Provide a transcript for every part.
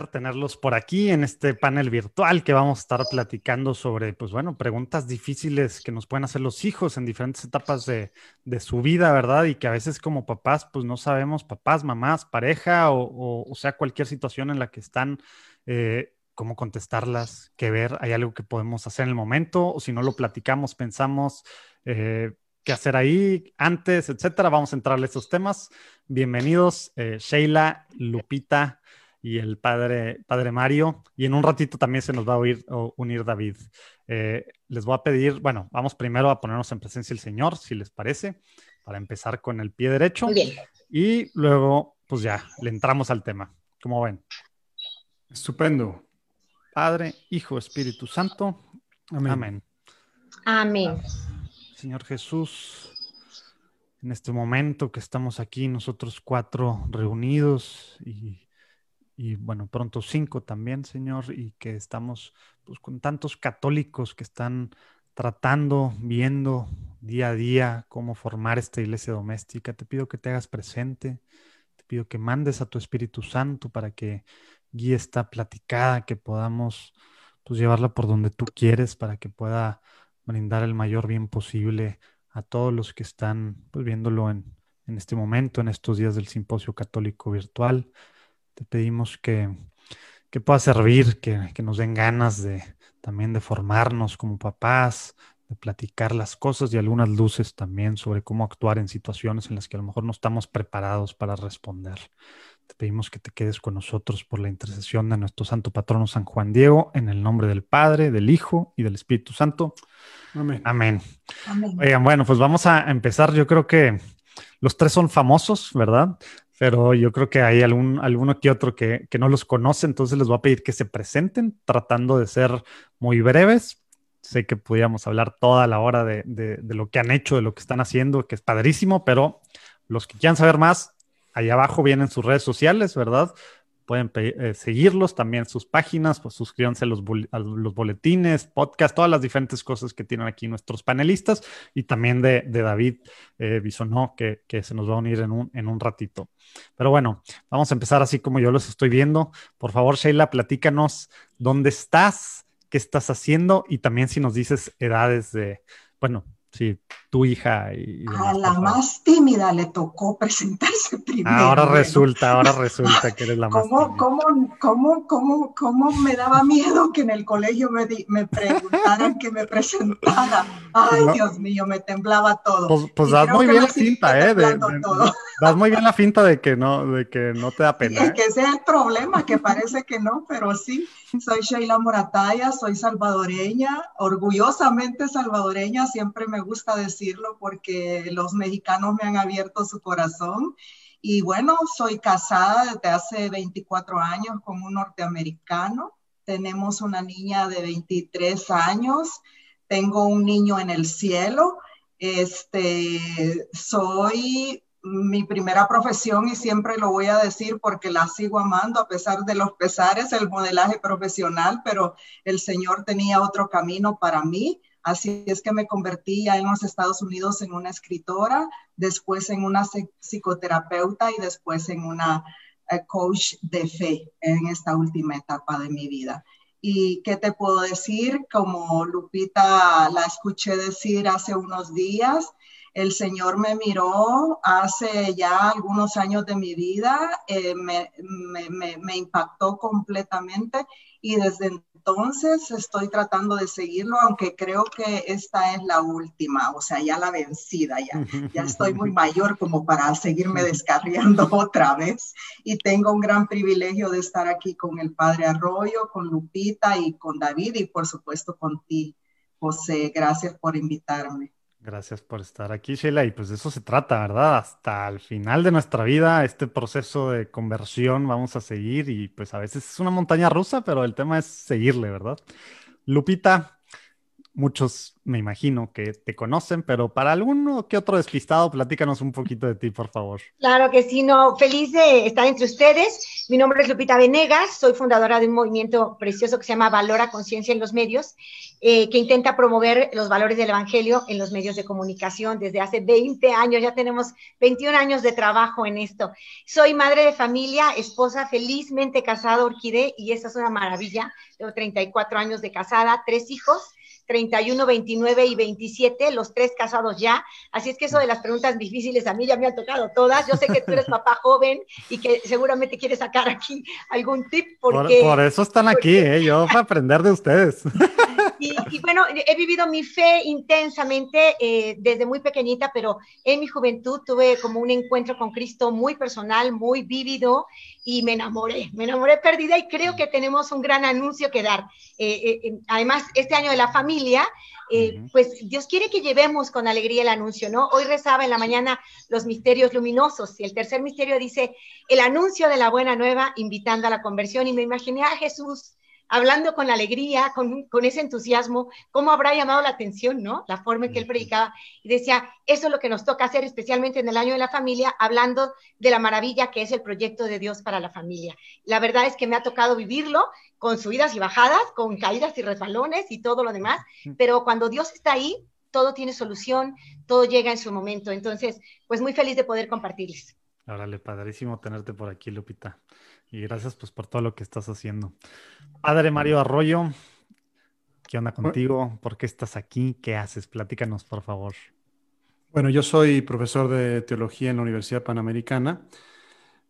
tenerlos por aquí en este panel virtual que vamos a estar platicando sobre, pues bueno, preguntas difíciles que nos pueden hacer los hijos en diferentes etapas de, su vida, ¿verdad? Y que a veces como papás, pues no sabemos, papás, mamás, pareja o, o, sea, cualquier situación en la que están, eh, cómo contestarlas, qué ver, hay algo que podemos hacer en el momento, o si no lo platicamos, pensamos, eh, qué hacer ahí antes, etcétera. Vamos a entrarle a estos temas. Bienvenidos, eh, Sheila, Lupita y el padre, padre Mario. Y en un ratito también se nos va a unir David. Eh, les voy a pedir, bueno, vamos primero a ponernos en presencia del Señor, si les parece, para empezar con el pie derecho. Y luego, pues ya, le entramos al tema. ¿Cómo ven? Estupendo. Padre, Hijo, Espíritu Santo. Amén. Amén. Señor Jesús, en este momento que estamos aquí nosotros cuatro reunidos y, bueno, pronto cinco también, Señor, y que estamos pues, con tantos católicos que están tratando, viendo día a día cómo formar esta iglesia doméstica. Te pido que te hagas presente, te pido que mandes a tu Espíritu Santo para que guíe esta platicada, que podamos pues, llevarla por donde tú quieres, para que pueda brindar el mayor bien posible a todos los que están pues, viéndolo en, este momento, en estos días del simposio católico virtual. Te pedimos que, que pueda servir, que, que, nos den ganas de también de formarnos como papás, de platicar las cosas y algunas luces también sobre cómo actuar en situaciones en las que a lo mejor no estamos preparados para responder. Te pedimos que te quedes con nosotros por la intercesión de nuestro santo patrono San Juan Diego, en el nombre del Padre, del Hijo y del Espíritu Santo. Amén. Amén. Oigan, bueno, pues vamos a empezar. Yo creo que los tres son famosos, ¿verdad? Pero yo creo que hay algún, alguno que otro que, no los conoce, entonces les voy a pedir que se presenten, tratando de ser muy breves. Sé que podíamos hablar toda la hora de, de lo que han hecho, de lo que están haciendo, que es padrísimo, pero los que quieran saber más, Ahí abajo vienen sus redes sociales, ¿verdad? Pueden eh, seguirlos también sus páginas, pues suscríbanse a los, boletines, podcast, todas las diferentes cosas que tienen aquí nuestros panelistas y también de, David eh, Bisonó, que, se nos va a unir en un, en un ratito. Pero bueno, vamos a empezar así como yo los estoy viendo. Por favor, Sheila, platícanos dónde estás, qué estás haciendo y también si nos dices edades de, bueno, Sí, tu hija. Y, a la más tímida le tocó presentarse primero. Ahora resulta, ahora resulta que eres la más tímida. ¿Cómo, cómo, cómo, cómo me daba miedo que en el colegio me, me preguntaran que me presentara? Ay, Dios mío, me temblaba todo. Pues, pues das muy bien la finta, ¿eh? das muy bien la finta de que no, de que no te da pena. Es ¿eh? que ese es el problema, que parece que no, pero sí. Soy Sheila Morataya, soy salvadoreña, orgullosamente salvadoreña, siempre me gusta decirlo porque los mexicanos me han abierto su corazón. Y bueno, soy casada desde hace 24 años con un norteamericano. Tenemos una niña de 23 años. Tengo un niño en el cielo. Este, soy mi primera profesión y siempre lo voy a decir porque la sigo amando a pesar de los pesares, el modelaje profesional, pero el Señor tenía otro camino para mí. Así es que me convertí ya en los Estados Unidos en una escritora, después en una psicoterapeuta y después en una eh, coach de fe en esta última etapa de mi vida. ¿Y qué te puedo decir? Como Lupita la escuché decir hace unos días, el Señor me miró hace ya algunos años de mi vida, eh, me, me, impactó completamente y desde entonces estoy tratando de seguirlo, aunque creo que esta es la última, o sea, ya la vencida, ya, ya estoy muy mayor como para seguirme descarriando otra vez. Y tengo un gran privilegio de estar aquí con el Padre Arroyo, con Lupita y con David y por supuesto con ti, José. Gracias por invitarme. Gracias por estar aquí, Sheila. Y pues de eso se trata, ¿verdad? Hasta el final de nuestra vida, este proceso de conversión vamos a seguir y pues a veces es una montaña rusa, pero el tema es seguirle, ¿verdad? Lupita, muchos me imagino que te conocen, pero para alguno que otro despistado, platícanos un poquito de ti, por favor. Claro que sí, no, feliz de estar entre ustedes. Mi nombre es Lupita Venegas, soy fundadora de un movimiento precioso que se llama Valora Conciencia en los Medios, eh, que intenta promover los valores del Evangelio en los medios de comunicación desde hace 20 años, ya tenemos 21 años de trabajo en esto. Soy madre de familia, esposa felizmente casada, Orquídea, y esa es una maravilla. Tengo 34 años de casada, tres hijos 31, 29 y 27, los tres casados ya. Así es que eso de las preguntas difíciles a mí ya me han tocado todas. Yo sé que tú eres papá joven y que seguramente quieres sacar aquí algún tip. Porque, por, eso están aquí, ¿eh? yo para aprender de ustedes. Y, bueno, he vivido mi fe intensamente eh, desde muy pequeñita, pero en mi juventud tuve como un encuentro con Cristo muy personal, muy vívido y me enamoré, me enamoré perdida y creo que tenemos un gran anuncio que dar. Eh, eh, además, este año de la familia, pues Dios quiere que llevemos con alegría el anuncio, ¿no? Hoy rezaba en la mañana los misterios luminosos y el tercer misterio dice el anuncio de la buena nueva invitando a la conversión y me imaginé a Jesús hablando con alegría, con, ese entusiasmo, cómo habrá llamado la atención, ¿no? La forma en que él predicaba. Y decía, eso es lo que nos toca hacer, especialmente en el año de la familia, hablando de la maravilla que es el proyecto de Dios para la familia. La verdad es que me ha tocado vivirlo con subidas y bajadas, con caídas y resbalones y todo lo demás, pero cuando Dios está ahí, todo tiene solución, todo llega en su momento. Entonces, pues muy feliz de poder compartirles. Órale, padrísimo tenerte por aquí, Lupita. Y gracias pues por todo lo que estás haciendo. Padre Mario Arroyo, ¿qué onda contigo? ¿Por qué estás aquí? ¿Qué haces? Platícanos, por favor. Bueno, yo soy profesor de teología en la Universidad Panamericana,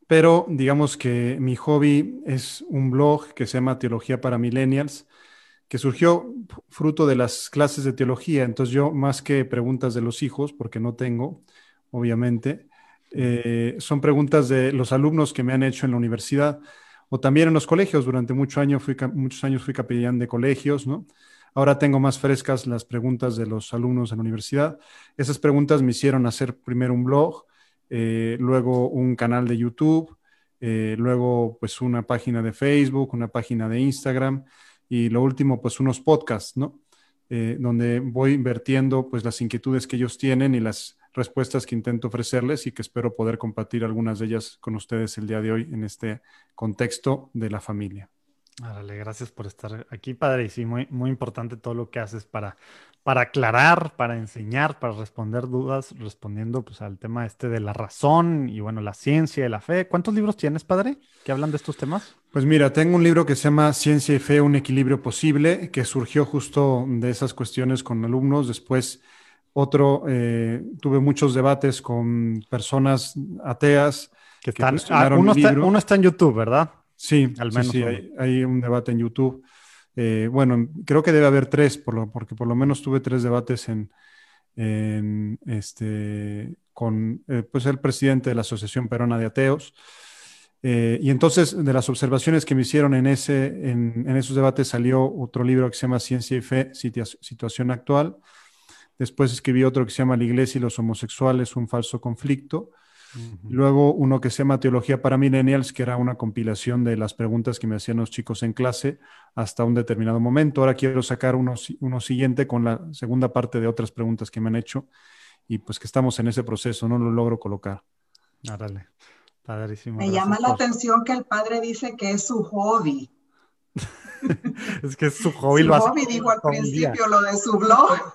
pero digamos que mi hobby es un blog que se llama Teología para Millennials, que surgió fruto de las clases de teología. Entonces yo, más que preguntas de los hijos, porque no tengo, obviamente, eh, son preguntas de los alumnos que me han hecho en la universidad o también en los colegios. Durante muchos años fui, muchos años fui capellán de colegios, ¿no? Ahora tengo más frescas las preguntas de los alumnos en la universidad. Esas preguntas me hicieron hacer primero un blog, eh, luego un canal de YouTube, eh, luego pues una página de Facebook, una página de Instagram y lo último pues unos podcasts, ¿no? donde voy invirtiendo pues las inquietudes que ellos tienen y las respuestas que intento ofrecerles y que espero poder compartir algunas de ellas con ustedes el día de hoy en este contexto de la familia. Árale, gracias por estar aquí, padre. Y sí, muy, muy importante todo lo que haces para, para aclarar, para enseñar, para responder dudas, respondiendo pues, al tema este de la razón y bueno, la ciencia y la fe. ¿Cuántos libros tienes, padre, que hablan de estos temas? Pues mira, tengo un libro que se llama Ciencia y Fe, un equilibrio posible, que surgió justo de esas cuestiones con alumnos. Después otro, eh, tuve muchos debates con personas ateas. Que están, ah, uno, está, en YouTube, ¿verdad? Sí, al menos. Sí, hay, un debate en YouTube. Eh, bueno, creo que debe haber tres, por lo, porque por lo menos tuve tres debates en, este, con eh, pues el presidente de la Asociación Perona de Ateos. y entonces, de las observaciones que me hicieron en, ese, en, en, esos debates, salió otro libro que se llama Ciencia y Fe, Situación Actual, Después escribí otro que se llama La Iglesia y los homosexuales, un falso conflicto. Luego uno que se llama Teología para Millennials, que era una compilación de las preguntas que me hacían los chicos en clase hasta un determinado momento. Ahora quiero sacar uno, uno siguiente con la segunda parte de otras preguntas que me han hecho y pues que estamos en ese proceso, no lo logro colocar. Árale. Padrísimo. Me llama la atención que el padre dice que es su hobby. es que es su hobby. Su lo hobby, dijo al principio, lo de su blog.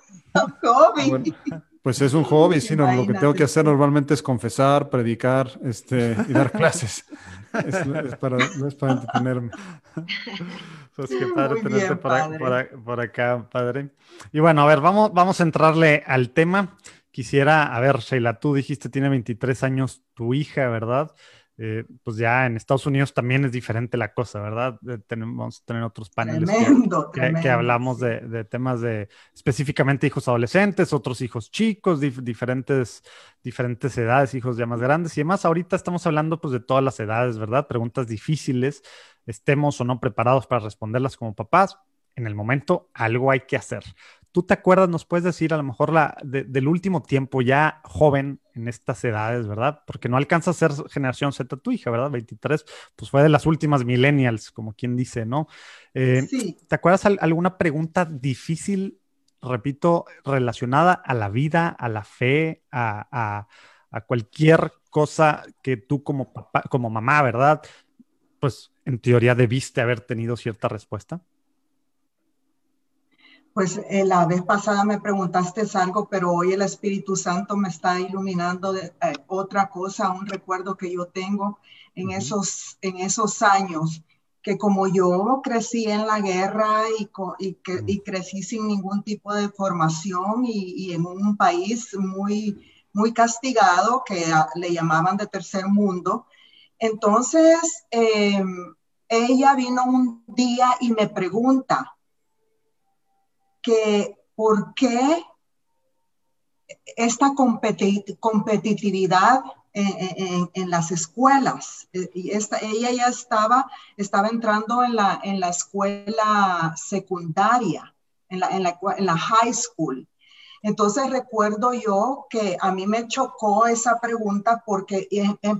Hobby. pues es un hobby, sí, no, lo que tengo que hacer normalmente es confesar, predicar este, y dar clases. es, para, no es para entretenerme. Pues qué padre tenerte por, acá, padre. Y bueno, a ver, vamos, vamos a entrarle al tema. Quisiera, a ver, Sheila, tú dijiste tiene 23 años tu hija, ¿verdad? Eh, pues ya en Estados Unidos también es diferente la cosa, ¿verdad? tenemos tener otros paneles que, hablamos de, temas de específicamente hijos adolescentes, otros hijos chicos, diferentes, diferentes edades, hijos ya más grandes y demás. Ahorita estamos hablando pues de todas las edades, ¿verdad? Preguntas difíciles, estemos o no preparados para responderlas como papás. En el momento algo hay que hacer. ¿Tú te acuerdas, nos puedes decir a lo mejor la, del último tiempo ya joven en estas edades, ¿verdad? Porque no alcanza a ser generación Z tu hija, ¿verdad? 23, pues fue de las últimas millennials, como quien dice, ¿no? Eh, sí. ¿Te acuerdas alguna pregunta difícil repito, relacionada a la vida, a la fe, a, cualquier cosa que tú como papá, como mamá, ¿verdad? Pues en teoría debiste haber tenido cierta respuesta. Pues eh, la vez pasada me preguntaste algo, pero hoy el Espíritu Santo me está iluminando de eh, otra cosa, un recuerdo que yo tengo en, esos, en esos años que como yo crecí en la guerra y, y, crecí sin ningún tipo de formación y, en un país muy, muy castigado que le llamaban de tercer mundo, entonces em, ella vino un día y me pregunta que por qué esta competitividad en, las escuelas. Eh, esta, ella ya estaba, estaba entrando en la, en la escuela secundaria, en, la, en la high school. Entonces recuerdo yo que a mí me chocó esa pregunta porque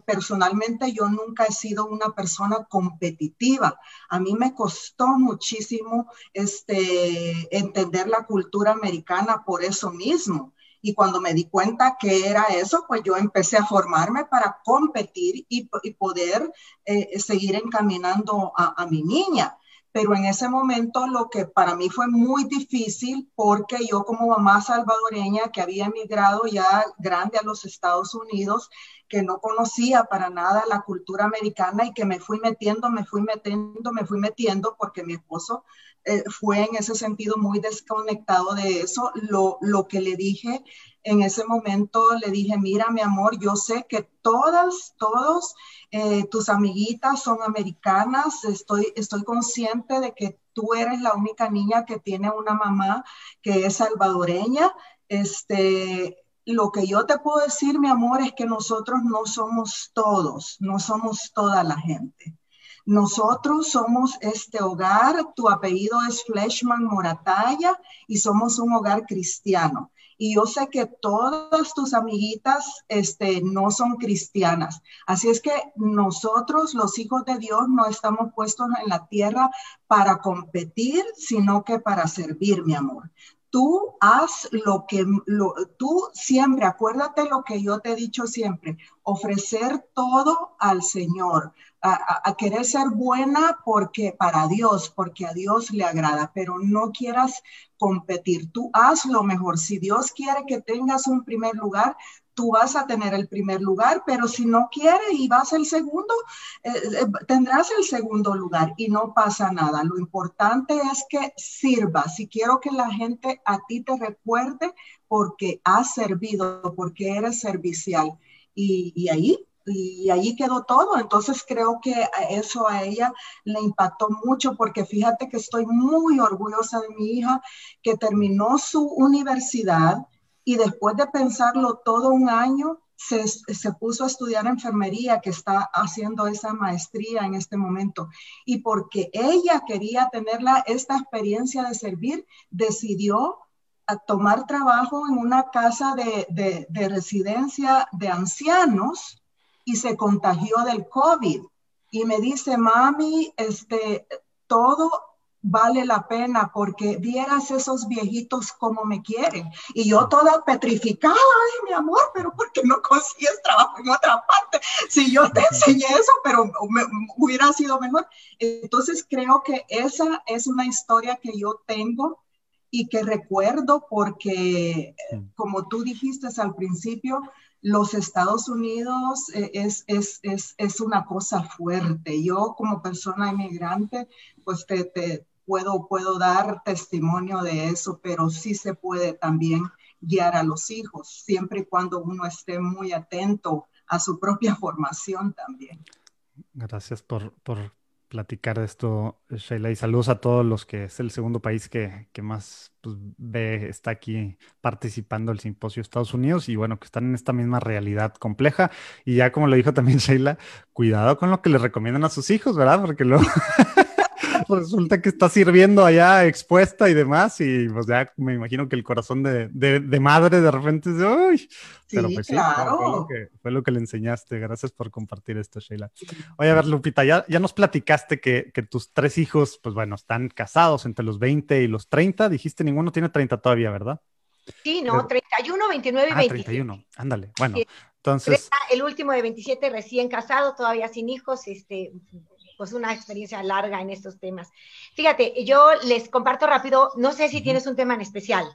personalmente yo nunca he sido una persona competitiva. A mí me costó muchísimo este, entender la cultura americana por eso mismo. Y cuando me di cuenta que era eso, pues yo empecé a formarme para competir y, poder eh, seguir encaminando a, mi niña pero en ese momento lo que para mí fue muy difícil porque yo como mamá salvadoreña que había emigrado ya grande a los Estados Unidos, que no conocía para nada la cultura americana y que me fui metiendo, me fui metiendo, me fui metiendo porque mi esposo eh, fue en ese sentido muy desconectado de eso. Lo, lo que le dije en ese momento, le dije, mira mi amor, yo sé que todas, todos eh, tus amiguitas son americanas, estoy, estoy consciente de que tú eres la única niña que tiene una mamá que es salvadoreña. Este, lo que yo te puedo decir, mi amor, es que nosotros no somos todos, no somos toda la gente. Nosotros somos este hogar, tu apellido es Fleshman Morataya y somos un hogar cristiano. Y yo sé que todas tus amiguitas este, no son cristianas. Así es que nosotros, los hijos de Dios, no estamos puestos en la tierra para competir, sino que para servir, mi amor tú haz lo que lo, tú siempre, acuérdate lo que yo te he dicho siempre, ofrecer todo al Señor, a, querer ser buena porque para Dios, porque a Dios le agrada, pero no quieras competir, tú haz lo mejor. Si Dios quiere que tengas un primer lugar, tú vas a tener el primer lugar, pero si no quiere y vas el segundo, eh, eh, tendrás el segundo lugar y no pasa nada. Lo importante es que sirvas. Si quiero que la gente a ti te recuerde porque has servido, porque eres servicial. Y, y ahí y ahí quedó todo. Entonces creo que eso a ella le impactó mucho porque fíjate que estoy muy orgullosa de mi hija que terminó su universidad y después de pensarlo todo un año, se, puso a estudiar enfermería, que está haciendo esa maestría en este momento. Y porque ella quería tener esta experiencia de servir, decidió a tomar trabajo en una casa de, de residencia de ancianos y se contagió del COVID. Y me dice, mami, este, todo vale la pena porque vieras esos viejitos como me quieren. Y yo toda petrificada, ay, mi amor, pero ¿por qué no consigues trabajo en otra parte? Si yo te enseñé eso, pero me, hubiera sido mejor. Entonces creo que esa es una historia que yo tengo y que recuerdo porque, como tú dijiste al principio, los Estados Unidos eh, es, es, es, es, una cosa fuerte. Yo como persona inmigrante, pues te, te, puedo, puedo dar testimonio de eso, pero sí se puede también guiar a los hijos, siempre y cuando uno esté muy atento a su propia formación también. Gracias por, por platicar de esto, Sheila, y saludos a todos los que es el segundo país que, que más pues, ve, está aquí participando del simposio de Estados Unidos y bueno, que están en esta misma realidad compleja. Y ya como lo dijo también Sheila, cuidado con lo que les recomiendan a sus hijos, ¿verdad? Porque luego resulta que está sirviendo allá expuesta y demás, y pues ya me imagino que el corazón de, de, madre de repente dice, uy, pero pues sí, claro. fue, lo que, fue, lo que, le enseñaste. Gracias por compartir esto, Sheila. Oye, a ver, Lupita, ya, ya nos platicaste que, que, tus tres hijos, pues bueno, están casados entre los 20 y los 30. Dijiste, ninguno tiene 30 todavía, ¿verdad? Sí, no, 31, 29 y ah, 31, ándale. Bueno, entonces... El último de 27 recién casado, todavía sin hijos, este, pues una experiencia larga en estos temas. Fíjate, yo les comparto rápido, no sé si tienes un tema en especial.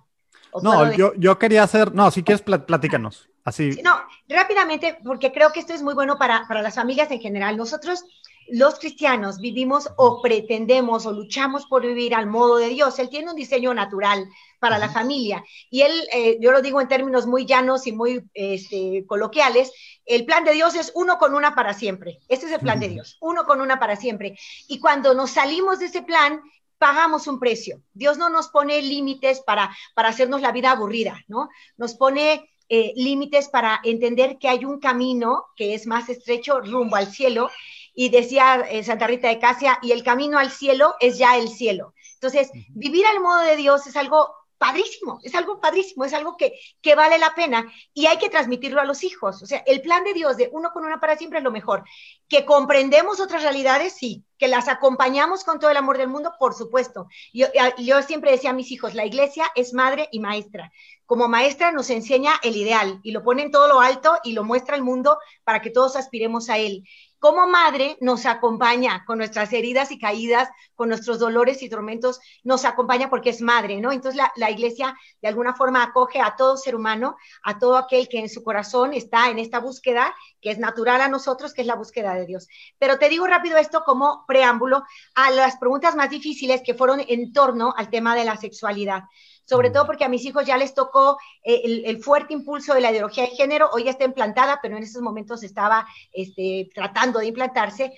No, yo, yo quería hacer, no, si quieres platícanos, así. no, rápidamente, porque creo que esto es muy bueno para, para las familias en general. Nosotros los cristianos vivimos o pretendemos o luchamos por vivir al modo de Dios. Él tiene un diseño natural para la familia. Y él, eh, yo lo digo en términos muy llanos y muy este, coloquiales, el plan de Dios es uno con una para siempre. Ese es el plan de Dios, uno con una para siempre. Y cuando nos salimos de ese plan, pagamos un precio. Dios no nos pone límites para, para hacernos la vida aburrida, ¿no? Nos pone eh, límites para entender que hay un camino que es más estrecho rumbo al cielo y decía eh, Santa Rita de Casia, y el camino al cielo es ya el cielo. Entonces, vivir al modo de Dios es algo padrísimo, es algo padrísimo, es algo que, que vale la pena y hay que transmitirlo a los hijos. O sea, el plan de Dios de uno con una para siempre es lo mejor. Que comprendemos otras realidades, sí. Que las acompañamos con todo el amor del mundo, por supuesto. Yo, yo siempre decía a mis hijos, la iglesia es madre y maestra. Como maestra nos enseña el ideal y lo pone en todo lo alto y lo muestra al mundo para que todos aspiremos a él como madre nos acompaña con nuestras heridas y caídas, con nuestros dolores y tormentos, nos acompaña porque es madre, ¿no? Entonces la, iglesia de alguna forma acoge a todo ser humano, a todo aquel que en su corazón está en esta búsqueda, que es natural a nosotros, que es la búsqueda de Dios. Pero te digo rápido esto como preámbulo a las preguntas más difíciles que fueron en torno al tema de la sexualidad sobre todo porque a mis hijos ya les tocó eh, el, fuerte impulso de la ideología de género, hoy ya está implantada, pero en esos momentos estaba este, tratando de implantarse,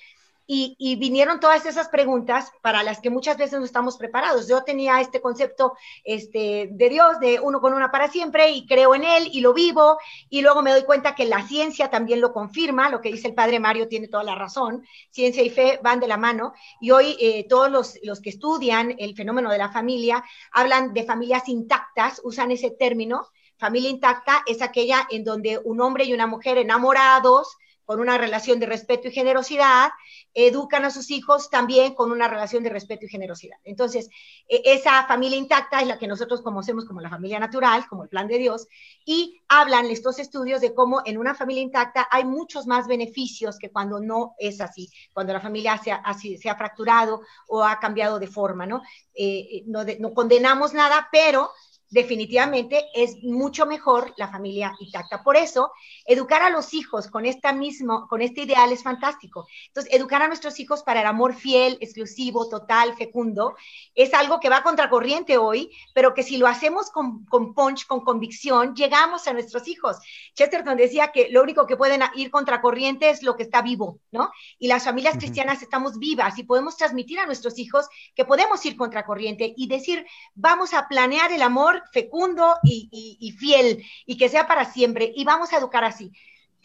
y, vinieron todas esas preguntas para las que muchas veces no estamos preparados. Yo tenía este concepto este, de Dios, de uno con una para siempre, y creo en Él y lo vivo, y luego me doy cuenta que la ciencia también lo confirma, lo que dice el padre Mario tiene toda la razón, ciencia y fe van de la mano, y hoy eh, todos los, los que estudian el fenómeno de la familia hablan de familias intactas, usan ese término. Familia intacta es aquella en donde un hombre y una mujer enamorados, con una relación de respeto y generosidad, educan a sus hijos también con una relación de respeto y generosidad. Entonces, e, esa familia intacta es la que nosotros conocemos como la familia natural, como el plan de Dios, y hablan estos estudios de cómo en una familia intacta hay muchos más beneficios que cuando no es así, cuando la familia se ha, fracturado o ha cambiado de forma, ¿no? Eh, no, no condenamos nada, pero definitivamente es mucho mejor la familia intacta. Por eso, educar a los hijos con, esta mismo, con este ideal es fantástico. Entonces, educar a nuestros hijos para el amor fiel, exclusivo, total, fecundo, es algo que va contracorriente hoy, pero que si lo hacemos con, con punch, con convicción, llegamos a nuestros hijos. Chesterton decía que lo único que pueden ir contracorriente es lo que está vivo, ¿no? Y las familias cristianas estamos vivas y podemos transmitir a nuestros hijos que podemos ir contracorriente y decir, vamos a planear el amor fecundo y, fiel y que sea para siempre. Y vamos a educar así.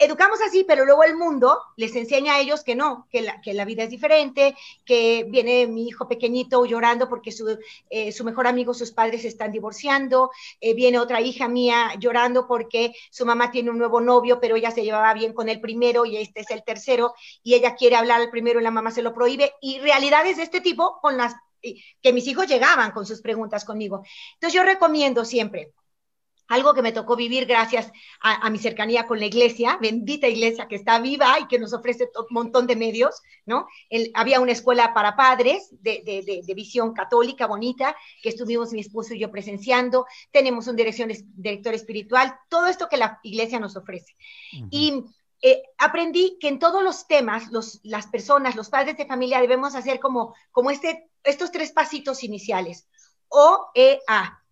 Educamos así, pero luego el mundo les enseña a ellos que no, que la, vida es diferente, que viene mi hijo pequeñito llorando porque su, eh, mejor amigo, sus padres se están divorciando, eh, viene otra hija mía llorando porque su mamá tiene un nuevo novio, pero ella se llevaba bien con el primero y este es el tercero, y ella quiere hablar al primero y la mamá se lo prohíbe, y realidades de este tipo con las que mis hijos llegaban con sus preguntas conmigo. Entonces yo recomiendo siempre algo que me tocó vivir gracias a, mi cercanía con la iglesia, bendita iglesia que está viva y que nos ofrece un montón de medios, ¿no? había una escuela para padres de, visión católica bonita que estuvimos mi esposo y yo presenciando, tenemos un dirección, director espiritual, todo esto que la iglesia nos ofrece. Y eh, aprendí que en todos los temas, las personas, los padres de familia debemos hacer como, como este estos tres pasitos iniciales. OEA,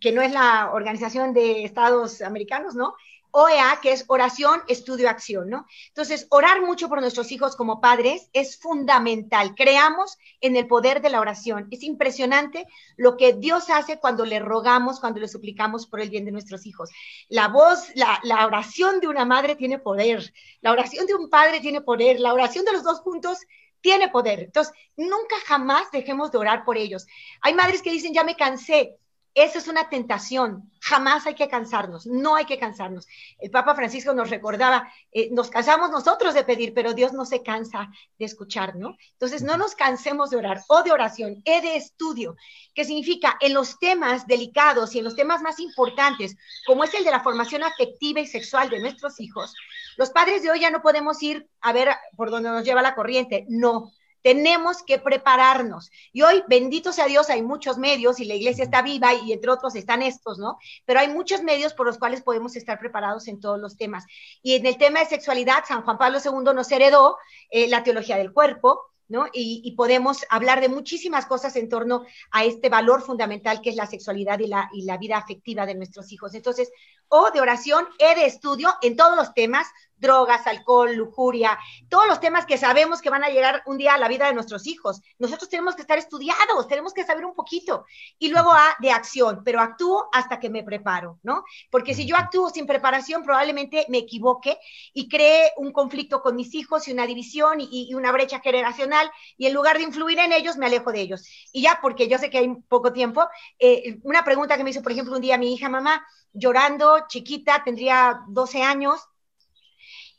que no es la Organización de Estados Americanos, ¿no? OEA, que es oración, estudio, acción, ¿no? Entonces, orar mucho por nuestros hijos como padres es fundamental. Creamos en el poder de la oración. Es impresionante lo que Dios hace cuando le rogamos, cuando le suplicamos por el bien de nuestros hijos. La voz, la, oración de una madre tiene poder, la oración de un padre tiene poder, la oración de los dos juntos tiene poder. Entonces, nunca jamás dejemos de orar por ellos. Hay madres que dicen, ya me cansé. Esa es una tentación. Jamás hay que cansarnos, no hay que cansarnos. El Papa Francisco nos recordaba, eh, nos cansamos nosotros de pedir, pero Dios no se cansa de escuchar, ¿no? Entonces, no nos cansemos de orar o de oración, e de estudio, que significa en los temas delicados y en los temas más importantes, como es el de la formación afectiva y sexual de nuestros hijos, los padres de hoy ya no podemos ir a ver por dónde nos lleva la corriente, no tenemos que prepararnos. Y hoy, bendito sea Dios, hay muchos medios y la iglesia está viva y entre otros están estos, ¿no? Pero hay muchos medios por los cuales podemos estar preparados en todos los temas. Y en el tema de sexualidad, San Juan Pablo II nos heredó eh, la teología del cuerpo, ¿no? Y, podemos hablar de muchísimas cosas en torno a este valor fundamental que es la sexualidad y la, y la vida afectiva de nuestros hijos. Entonces, o de oración, E de estudio en todos los temas, drogas, alcohol, lujuria, todos los temas que sabemos que van a llegar un día a la vida de nuestros hijos. Nosotros tenemos que estar estudiados, tenemos que saber un poquito. Y luego A de acción, pero actúo hasta que me preparo, ¿no? Porque si yo actúo sin preparación, probablemente me equivoque y cree un conflicto con mis hijos y una división y, una brecha generacional y en lugar de influir en ellos, me alejo de ellos. Y ya, porque yo sé que hay poco tiempo, eh, una pregunta que me hizo, por ejemplo, un día mi hija, mamá, llorando, chiquita, tendría 12 años,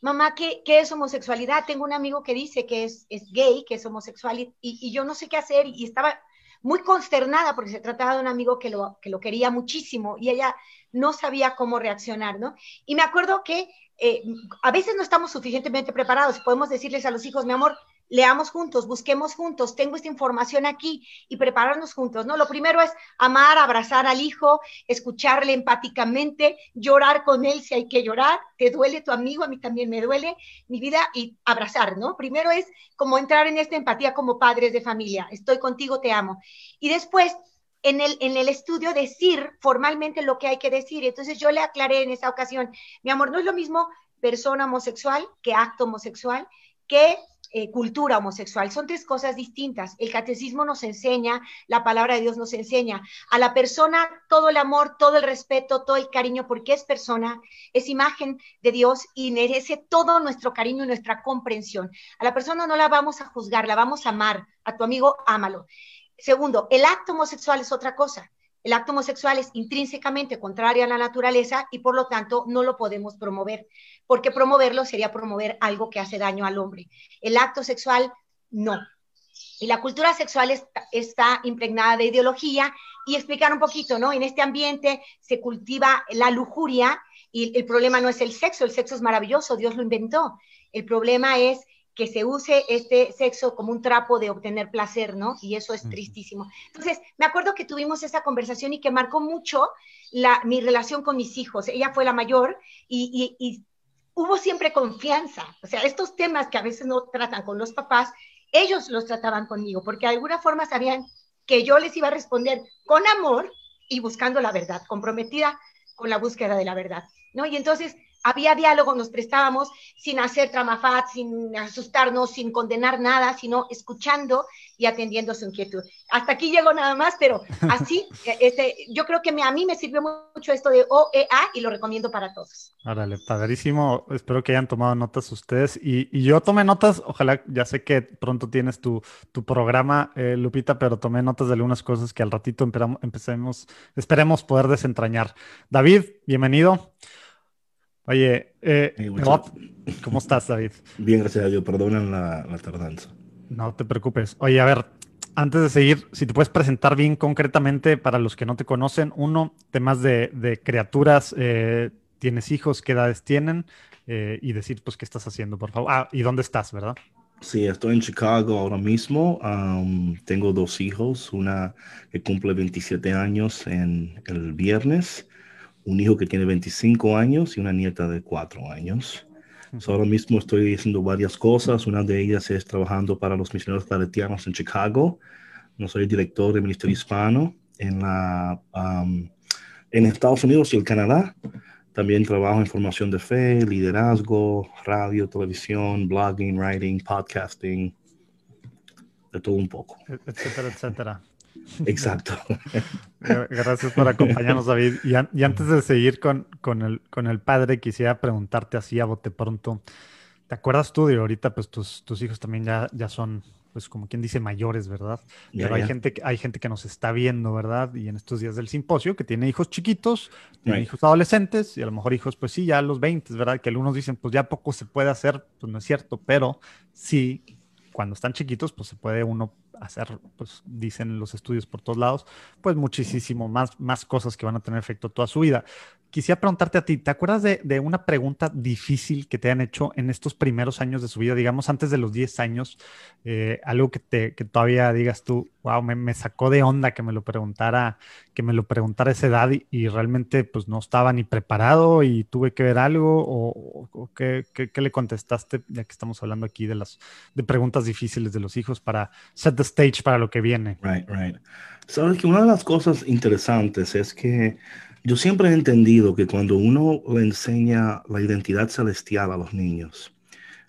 mamá, ¿qué, es homosexualidad? Tengo un amigo que dice que es, es gay, que es homosexual, y, yo no sé qué hacer, y estaba muy consternada porque se trataba de un amigo que lo, que lo quería muchísimo, y ella no sabía cómo reaccionar, ¿no? Y me acuerdo que eh, a veces no estamos suficientemente preparados, podemos decirles a los hijos, mi amor, leamos juntos, busquemos juntos, tengo esta información aquí y prepararnos juntos, ¿no? Lo primero es amar, abrazar al hijo, escucharle empáticamente, llorar con él si hay que llorar, te duele tu amigo, a mí también me duele mi vida y abrazar, ¿no? Primero es como entrar en esta empatía como padres de familia, estoy contigo, te amo. Y después en el, en el estudio decir formalmente lo que hay que decir. Entonces yo le aclaré en esa ocasión, mi amor, no es lo mismo persona homosexual que acto homosexual, que eh, cultura homosexual. Son tres cosas distintas. El catecismo nos enseña, la palabra de Dios nos enseña a la persona todo el amor, todo el respeto, todo el cariño, porque es persona, es imagen de Dios y merece todo nuestro cariño y nuestra comprensión. A la persona no la vamos a juzgar, la vamos a amar. A tu amigo, ámalo. Segundo, el acto homosexual es otra cosa. El acto homosexual es intrínsecamente contrario a la naturaleza y por lo tanto no lo podemos promover, porque promoverlo sería promover algo que hace daño al hombre. El acto sexual, no. Y la cultura sexual está impregnada de ideología y explicar un poquito, ¿no? En este ambiente se cultiva la lujuria y el problema no es el sexo, el sexo es maravilloso, Dios lo inventó. El problema es que se use este sexo como un trapo de obtener placer, ¿no? Y eso es tristísimo. Entonces, me acuerdo que tuvimos esa conversación y que marcó mucho la, mi relación con mis hijos. Ella fue la mayor y, y hubo siempre confianza. O sea, estos temas que a veces no tratan con los papás, ellos los trataban conmigo, porque de alguna forma sabían que yo les iba a responder con amor y buscando la verdad, comprometida con la búsqueda de la verdad, ¿no? Y entonces había diálogo, nos prestábamos sin hacer tramafat, sin asustarnos, sin condenar nada, sino escuchando y atendiendo su inquietud. Hasta aquí llego nada más, pero así, este, yo creo que a mí me sirvió mucho esto de OEA y lo recomiendo para todos. Árale, padrísimo. Espero que hayan tomado notas ustedes y, yo tomé notas. Ojalá, ya sé que pronto tienes tu, tu programa, eh, Lupita, pero tomé notas de algunas cosas que al ratito empecemos, esperemos poder desentrañar. David, bienvenido. Oye, eh, ¿cómo estás, David? Bien, gracias a Dios. Perdonen la, tardanza. No te preocupes. Oye, a ver, antes de seguir, si te puedes presentar bien concretamente para los que no te conocen, uno, temas de, criaturas, eh, tienes hijos, qué edades tienen eh, y decir, pues, qué estás haciendo, por favor. Ah, y dónde estás, ¿verdad? Sí, estoy en Chicago ahora mismo. tengo dos hijos, una que cumple 27 años en el viernes un hijo que tiene 25 años y una nieta de 4 años. ahora mismo estoy haciendo varias cosas. Una de ellas es trabajando para los misioneros claretianos en Chicago. No soy director del Ministerio Hispano en, la, en Estados Unidos y el Canadá. También trabajo en formación de fe, liderazgo, radio, televisión, blogging, writing, podcasting, de todo un poco. Etcétera, etcétera. Exacto. Gracias por acompañarnos, David. Y, antes de seguir con, con, el, con el padre, quisiera preguntarte así a bote pronto. ¿Te acuerdas tú de ahorita, pues tus, tus hijos también ya, ya son, pues como quien dice, mayores, ¿verdad? Pero hay gente, que- hay gente que nos está viendo, ¿verdad? Y en estos días del simposio, que tiene hijos chiquitos, tiene Right. hijos adolescentes, y a lo mejor hijos, pues sí, ya a los 20, ¿verdad? Que algunos dicen, pues ya poco se puede hacer, pues no es cierto, pero sí, cuando están chiquitos, pues se puede uno hacer, pues dicen los estudios por todos lados, pues muchísimo más, más cosas que van a tener efecto toda su vida. Quisiera preguntarte a ti, ¿te acuerdas de, de una pregunta difícil que te han hecho en estos primeros años de su vida, digamos antes de los 10 años? Eh, algo que, te, que todavía digas tú, wow, me, me sacó de onda que me lo preguntara, que me lo preguntara esa edad y, realmente pues no estaba ni preparado y tuve que ver algo o, qué, qué- le contestaste, ya que estamos hablando aquí de las de preguntas difíciles de los hijos para set stage para lo que viene. Right, right. Sabes que una de las cosas interesantes es que yo siempre he entendido que cuando uno le enseña la identidad celestial a los niños,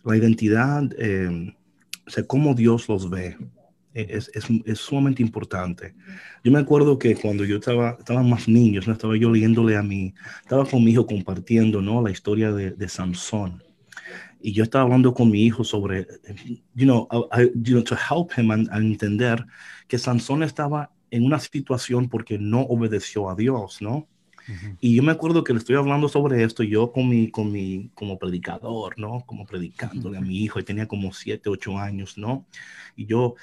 la identidad, eh, o sea, cómo Dios los ve, e- es, es, es sumamente importante. Yo me acuerdo que cuando yo estaba, estaba más niño, ¿no? estaba yo leyéndole a mi, estaba con mi hijo compartiendo, ¿no? La historia de, de Sansón. Y yo estaba hablando con mi hijo sobre, you know, I- you know, to help him a entender que Sansón estaba en una situación porque no obedeció a Dios, ¿no? Y yo me acuerdo que le estoy hablando sobre esto, yo con mi, con mi, como predicador, ¿no? Como predicándole a mi hijo, y tenía como siete, ocho años, ¿no? Y yo,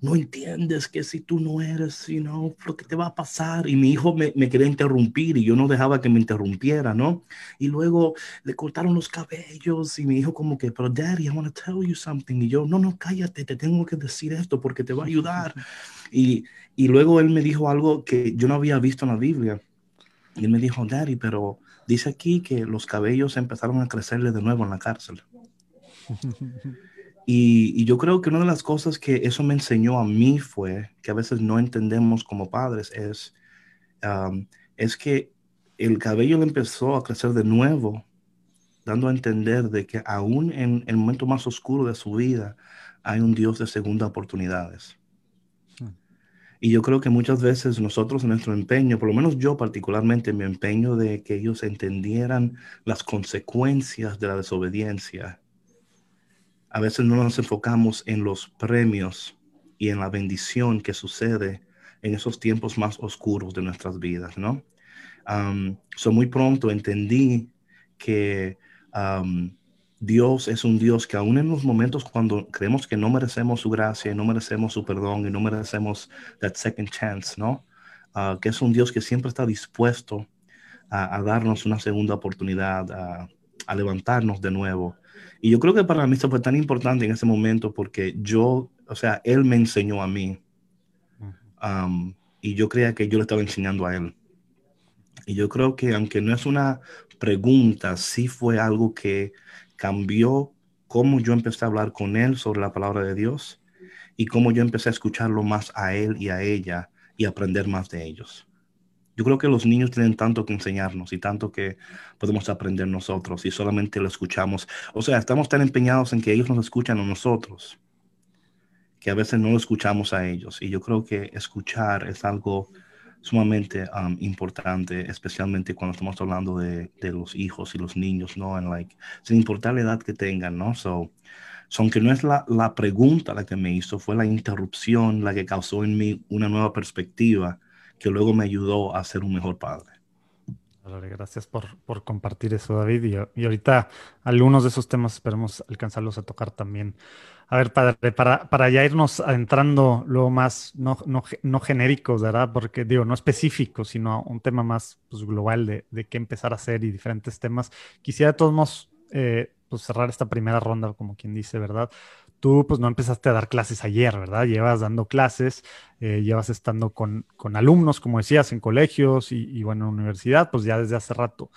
no entiendes que si tú no eres, you know, lo que te va a pasar. Y mi hijo me, me quería interrumpir y yo no dejaba que me interrumpiera, ¿no? Y luego le cortaron los cabellos y mi hijo como que, pero daddy, I want to tell you something. Y yo, no, no, cállate, te tengo que decir esto porque te va a ayudar. Y, y luego él me dijo algo que yo no había visto en la Biblia. Y él me dijo, daddy, pero dice aquí que los cabellos empezaron a crecerle de nuevo en la cárcel. Y, y yo creo que una de las cosas que eso me enseñó a mí fue que a veces no entendemos como padres es, um, es que el cabello le empezó a crecer de nuevo, dando a entender de que aún en el momento más oscuro de su vida hay un Dios de segunda oportunidades. Y yo creo que muchas veces nosotros en nuestro empeño, por lo menos yo particularmente, mi empeño de que ellos entendieran las consecuencias de la desobediencia, a veces no nos enfocamos en los premios y en la bendición que sucede en esos tiempos más oscuros de nuestras vidas, ¿no? Um, so muy pronto entendí que um, Dios es un Dios que aún en los momentos cuando creemos que no merecemos su gracia, y no merecemos su perdón y no merecemos that second chance, ¿no? Uh, que es un Dios que siempre está dispuesto a, a darnos una segunda oportunidad, a, a levantarnos de nuevo. Y yo creo que para mí esto fue tan importante en ese momento porque yo, o sea, él me enseñó a mí um, y yo creía que yo le estaba enseñando a él. Y yo creo que aunque no es una pregunta, sí fue algo que cambió cómo yo empecé a hablar con él sobre la palabra de Dios y cómo yo empecé a escucharlo más a él y a ella y aprender más de ellos. Yo creo que los niños tienen tanto que enseñarnos y tanto que podemos aprender nosotros y solamente lo escuchamos. O sea, estamos tan empeñados en que ellos nos escuchan a nosotros que a veces no lo escuchamos a ellos. Y yo creo que escuchar es algo sumamente um, importante, especialmente cuando estamos hablando de, de, los hijos y los niños, ¿no? And like, sin importar la edad que tengan, ¿no? So, so aunque no es la, la pregunta la que me hizo, fue la interrupción la que causó en mí una nueva perspectiva que luego me ayudó a ser un mejor padre. Gracias por, por compartir eso, David. Y, y, ahorita algunos de esos temas esperemos alcanzarlos a tocar también. A ver, padre, para, para ya irnos adentrando luego más, no, no, no genéricos, ¿verdad? Porque digo, no específicos, sino un tema más pues, global de, de, qué empezar a hacer y diferentes temas. Quisiera de todos modos eh, pues, cerrar esta primera ronda, como quien dice, ¿verdad? Tú pues no empezaste a dar clases ayer, ¿verdad? Llevas dando clases, eh, llevas estando con, con, alumnos, como decías, en colegios y, y, bueno, en universidad, pues ya desde hace rato.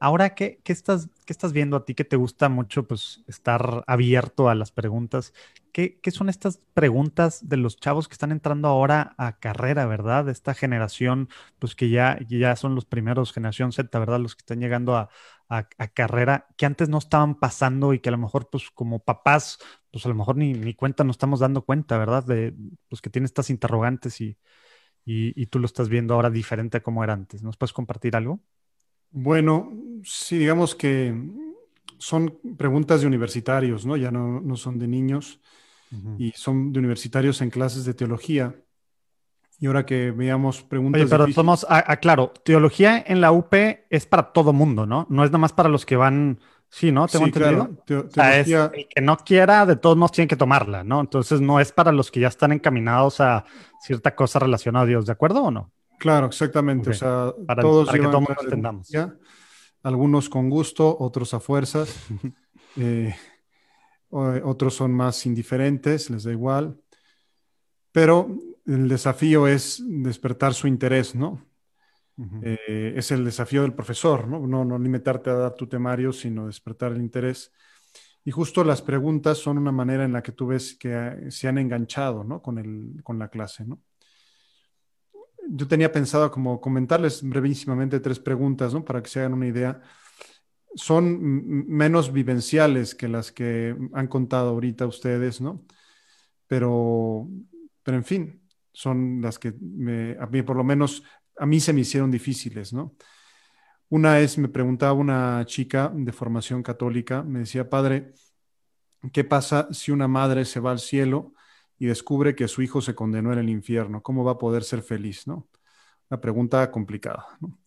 Ahora, ¿qué, qué, estás, ¿qué estás viendo a ti que te gusta mucho pues estar abierto a las preguntas? ¿Qué, ¿Qué, son estas preguntas de los chavos que están entrando ahora a carrera, verdad? Esta generación, pues que ya, ya son los primeros, generación Z, ¿verdad? Los que están llegando a, a, carrera, que antes no estaban pasando y que a lo mejor, pues como papás, pues a lo mejor ni, ni cuenta nos estamos dando cuenta, ¿verdad? De, pues que tiene estas interrogantes y, y, y tú lo estás viendo ahora diferente a como era antes. ¿Nos puedes compartir algo? Bueno, sí, digamos que son preguntas de universitarios, ¿no? Ya no, no son de niños y son de universitarios en clases de teología. Y ahora que veamos preguntas. Oye, pero somos, claro, teología en la UP es para todo mundo, ¿no? No es nada más para los que van. Sí, ¿no? ¿Tengo entendido? Claro. el que no quiera, de todos modos, tiene que tomarla, ¿no? Entonces no es para los que ya están encaminados a cierta cosa relacionada a Dios, ¿de acuerdo o no? Claro, exactamente. O sea, para, todos para que todos entendamos. Algunos con gusto, otros a fuerzas. eh, otros son más indiferentes, les da igual. Pero el desafío es despertar su interés, ¿no? Eh, es el desafío del profesor, ¿no? ¿no? No limitarte a dar tu temario, sino despertar el interés. Y justo las preguntas son una manera en la que tú ves que se han enganchado, ¿no? Con, el, con la clase, ¿no? Yo tenía pensado como comentarles brevísimamente tres preguntas, ¿no? Para que se hagan una idea son menos vivenciales que las que han contado ahorita ustedes, ¿no? Pero, pero en fin, son las que a mí por lo menos a mí se me hicieron difíciles, ¿no? Una es, me preguntaba una chica de formación católica, me decía, padre, ¿qué pasa si una madre se va al cielo y descubre que su hijo se condenó en el infierno? ¿Cómo va a poder ser feliz, no? Una pregunta complicada, ¿no?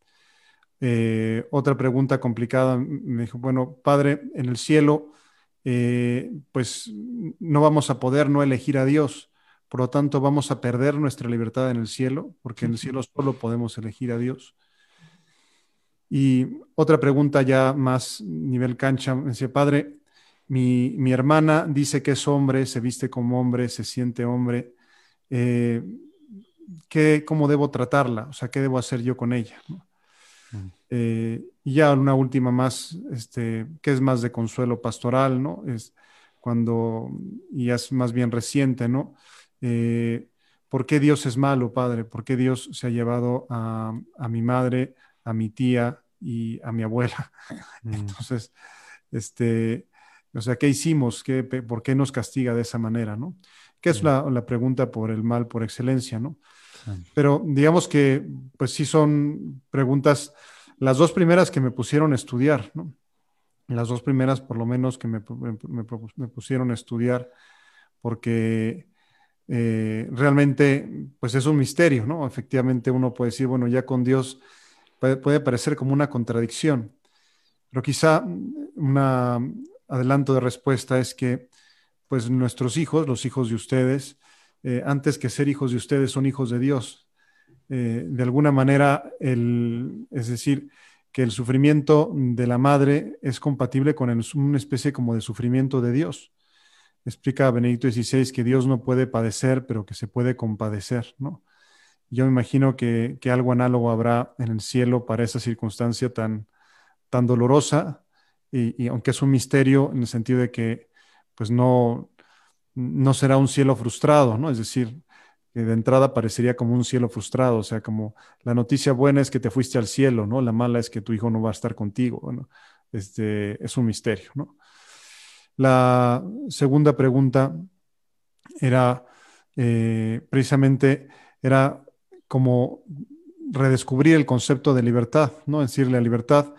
Eh, otra pregunta complicada, me dijo, bueno, Padre, en el cielo, eh, pues no vamos a poder no elegir a Dios, por lo tanto vamos a perder nuestra libertad en el cielo, porque en el cielo solo podemos elegir a Dios. Y otra pregunta ya más nivel cancha, me decía, Padre, mi, mi hermana dice que es hombre, se viste como hombre, se siente hombre. Eh, ¿qué, ¿Cómo debo tratarla? O sea, ¿qué debo hacer yo con ella? Eh, y ya una última más, este, que es más de consuelo pastoral, ¿no? Es cuando, y es más bien reciente, ¿no? Eh, ¿Por qué Dios es malo, Padre? ¿Por qué Dios se ha llevado a, mi madre, a mi tía y a mi abuela? Mm. Entonces, este, o sea, ¿qué hicimos? ¿Qué, ¿Por qué nos castiga de esa manera, no? Que es la, la, pregunta por el mal por excelencia, ¿no? Pero digamos que, pues sí son preguntas, las dos primeras que me pusieron a estudiar, ¿no? Las dos primeras, por lo menos, que me, pusieron a estudiar, porque eh, realmente, pues es un misterio, ¿no? Efectivamente, uno puede decir, bueno, ya con Dios puede, puede parecer como una contradicción, pero quizá un adelanto de respuesta es que, pues nuestros hijos, los hijos de ustedes, eh, antes que ser hijos de ustedes, son hijos de Dios. Eh, de alguna manera, es decir, que el sufrimiento de la madre es compatible con una especie como de sufrimiento de Dios. Explica Benedicto XVI que Dios no puede padecer, pero que se puede compadecer, ¿no? Yo me imagino que, algo análogo habrá en el cielo para esa circunstancia tan, tan dolorosa, y, aunque es un misterio en el sentido de que pues no, no será un cielo frustrado, ¿no? Es decir, que de entrada parecería como un cielo frustrado, o sea, como la noticia buena es que te fuiste al cielo, ¿no? La mala es que tu hijo no va a estar contigo, este, es un misterio, ¿no? La segunda pregunta era eh, precisamente, era como redescubrir el concepto de libertad, ¿no? Es decir, la libertad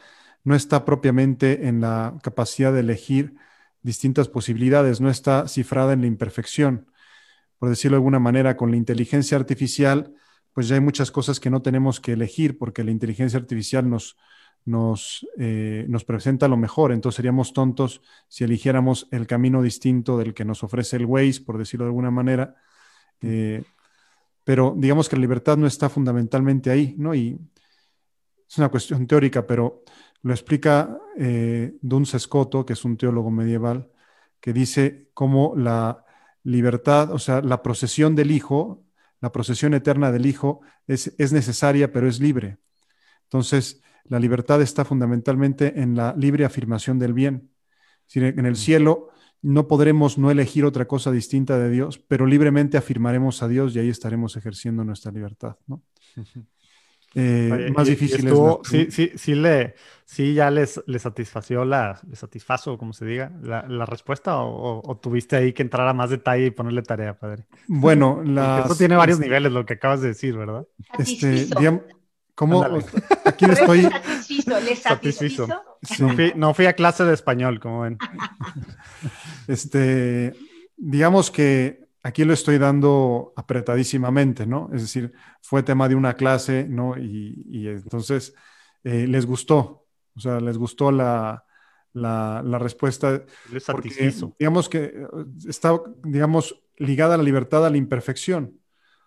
no está propiamente en la capacidad de elegir distintas posibilidades, no está cifrada en la imperfección. Por decirlo de alguna manera, con la inteligencia artificial, pues ya hay muchas cosas que no tenemos que elegir porque la inteligencia artificial nos, nos, eh, nos presenta lo mejor. Entonces seríamos tontos si eligiéramos el camino distinto del que nos ofrece el Waze, por decirlo de alguna manera. Eh, pero digamos que la libertad no está fundamentalmente ahí, ¿no? Y es una cuestión teórica, pero lo explica eh, Duns Scotto, que es un teólogo medieval, que dice cómo la libertad, o sea, la procesión del Hijo, la procesión eterna del Hijo es, es necesaria, pero es libre. Entonces, la libertad está fundamentalmente en la libre afirmación del bien. En el cielo no podremos no elegir otra cosa distinta de Dios, pero libremente afirmaremos a Dios y ahí estaremos ejerciendo nuestra libertad. ¿no? Eh, más difícil sí, sí, sí, le, sí, ya les, les satisfació la, les satisfazo, como se diga, la, la respuesta o, tuviste ahí que entrar a más detalle y ponerle tarea, padre. Bueno, la. Esto tiene varios niveles, lo que acabas de decir, ¿verdad? Este, digamos, ¿cómo? Aquí estoy. Satisfizo, les satisfizo. No, fui, a clase de español, como ven. este, digamos que aquí lo estoy dando apretadísimamente, ¿no? Es decir, fue tema de una clase, ¿no? Y, entonces eh, les gustó, o sea, les gustó la, la, respuesta. Les porque, digamos que eh, está, digamos, ligada a la libertad a la imperfección.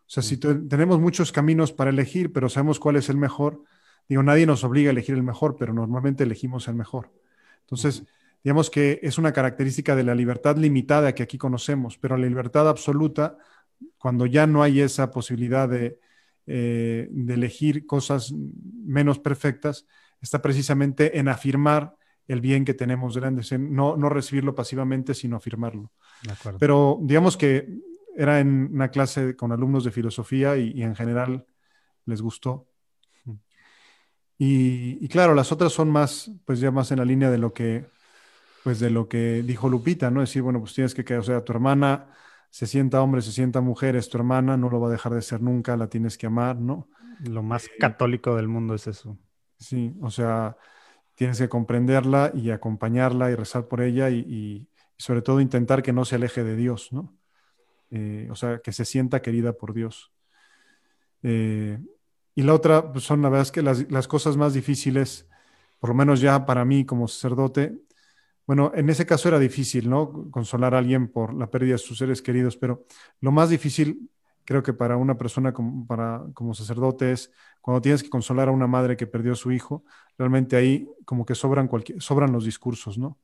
O sea, si tenemos muchos caminos para elegir, pero sabemos cuál es el mejor, digo, nadie nos obliga a elegir el mejor, pero normalmente elegimos el mejor. Entonces, digamos que es una característica de la libertad limitada que aquí conocemos, pero la libertad absoluta, cuando ya no hay esa posibilidad de, eh, de elegir cosas menos perfectas, está precisamente en afirmar el bien que tenemos delante, no, no recibirlo pasivamente, sino afirmarlo. Pero digamos que era en una clase con alumnos de filosofía y, en general les gustó. Y, claro, las otras son más, pues ya más en la línea de lo que, pues de lo que dijo Lupita, ¿no? Decir, bueno, pues tienes que, o sea, tu hermana se sienta hombre, se sienta mujer, es tu hermana, no lo va a dejar de ser nunca, la tienes que amar, ¿no? Lo más católico del mundo es eso. Sí, o sea, tienes que comprenderla y acompañarla y rezar por ella y, sobre todo intentar que no se aleje de Dios, ¿no? Eh, o sea, que se sienta querida por Dios. Eh, y la otra, pues son la verdad es que las, cosas más difíciles, por lo menos ya para mí como sacerdote, bueno, en ese caso era difícil, ¿no? Consolar a alguien por la pérdida de sus seres queridos, pero lo más difícil creo que para una persona como, para, como sacerdote es cuando tienes que consolar a una madre que perdió a su hijo, realmente ahí como que sobran, cualquier, sobran los discursos, ¿no?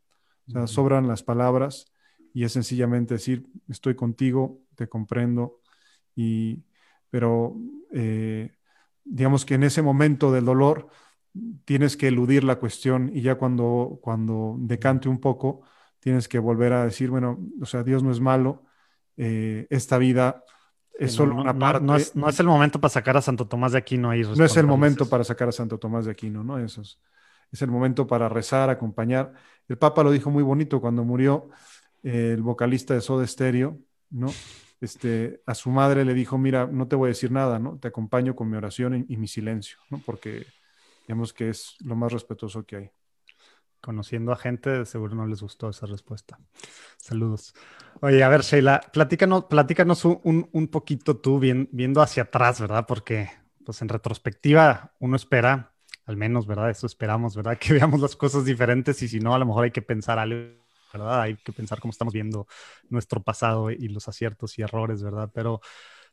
O sea, sobran las palabras y es sencillamente decir, estoy contigo, te comprendo, y, pero eh, digamos que en ese momento del dolor tienes que eludir la cuestión y ya cuando, cuando decante un poco, tienes que volver a decir, bueno, o sea, Dios no es malo, eh, esta vida es solo una parte. No es, el momento para sacar a Santo Tomás de Aquino ahí. No es el momento para sacar a Santo Tomás de Aquino, ¿no? Eso es, es, el momento para rezar, acompañar. El Papa lo dijo muy bonito cuando murió eh, el vocalista de Soda Stereo, ¿no? Este, a su madre le dijo, mira, no te voy a decir nada, ¿no? Te acompaño con mi oración y, y mi silencio, ¿no? Porque digamos que es lo más respetuoso que hay. Conociendo a gente, seguro no les gustó esa respuesta. Saludos. Oye, a ver, Sheila, platícanos, platícanos un, un poquito tú viendo hacia atrás, ¿verdad? Porque, pues en retrospectiva, uno espera, al menos, ¿verdad? Eso esperamos, ¿verdad? Que veamos las cosas diferentes y si no, a lo mejor hay que pensar algo, ¿verdad? Hay que pensar cómo estamos viendo nuestro pasado y los aciertos y errores, ¿verdad? Pero,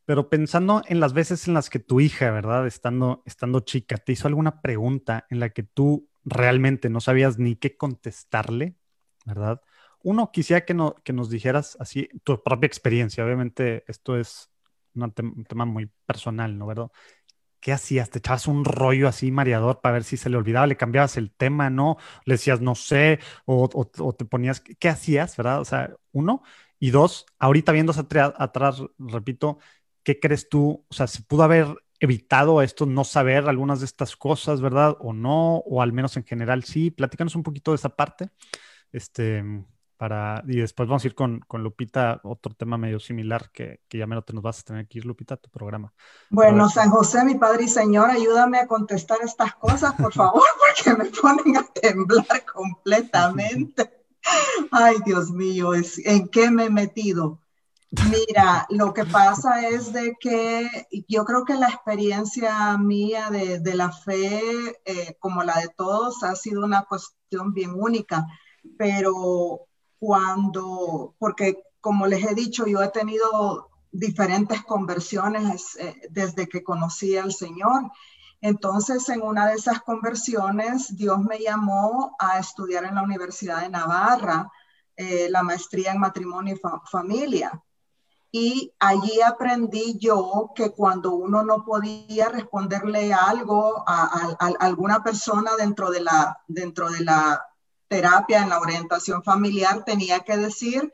pero pensando en las veces en las que tu hija, ¿verdad? Estando, estando chica, te hizo alguna pregunta en la que tú realmente no sabías ni qué contestarle, ¿verdad? Uno, quisiera que, no, que nos dijeras así tu propia experiencia. Obviamente esto es un, tema muy personal, ¿no? ¿Verdad? ¿Qué hacías? ¿Te echabas un rollo así mareador para ver si se le olvidaba? ¿Le cambiabas el tema? ¿No? ¿Le decías no sé? ¿O, te ponías... ¿Qué hacías? ¿Verdad? O sea, uno. Y dos, ahorita viéndose atrás, repito, ¿qué crees tú? O sea, ¿se pudo haber evitado esto, no saber algunas de estas cosas, ¿verdad? O no, o al menos en general sí. Platícanos un poquito de esa parte. Este, para, y después vamos a ir con, con Lupita, otro tema medio similar que, que ya menos te nos vas a tener aquí, Lupita, tu programa. Bueno, San José, mi padre y señor, ayúdame a contestar estas cosas, por favor, porque me ponen a temblar completamente. Ay, Dios mío, ¿en qué me he metido? Mira, lo que pasa es de que yo creo que la experiencia mía de, la fe, eh, como la de todos, ha sido una cuestión bien única, pero cuando, porque como les he dicho, yo he tenido diferentes conversiones eh, desde que conocí al Señor. Entonces, en una de esas conversiones, Dios me llamó a estudiar en la Universidad de Navarra, eh, la maestría en matrimonio y familia. Y allí aprendí yo que cuando uno no podía responderle algo a, alguna persona dentro de, la, dentro de la terapia, en la orientación familiar, tenía que decir,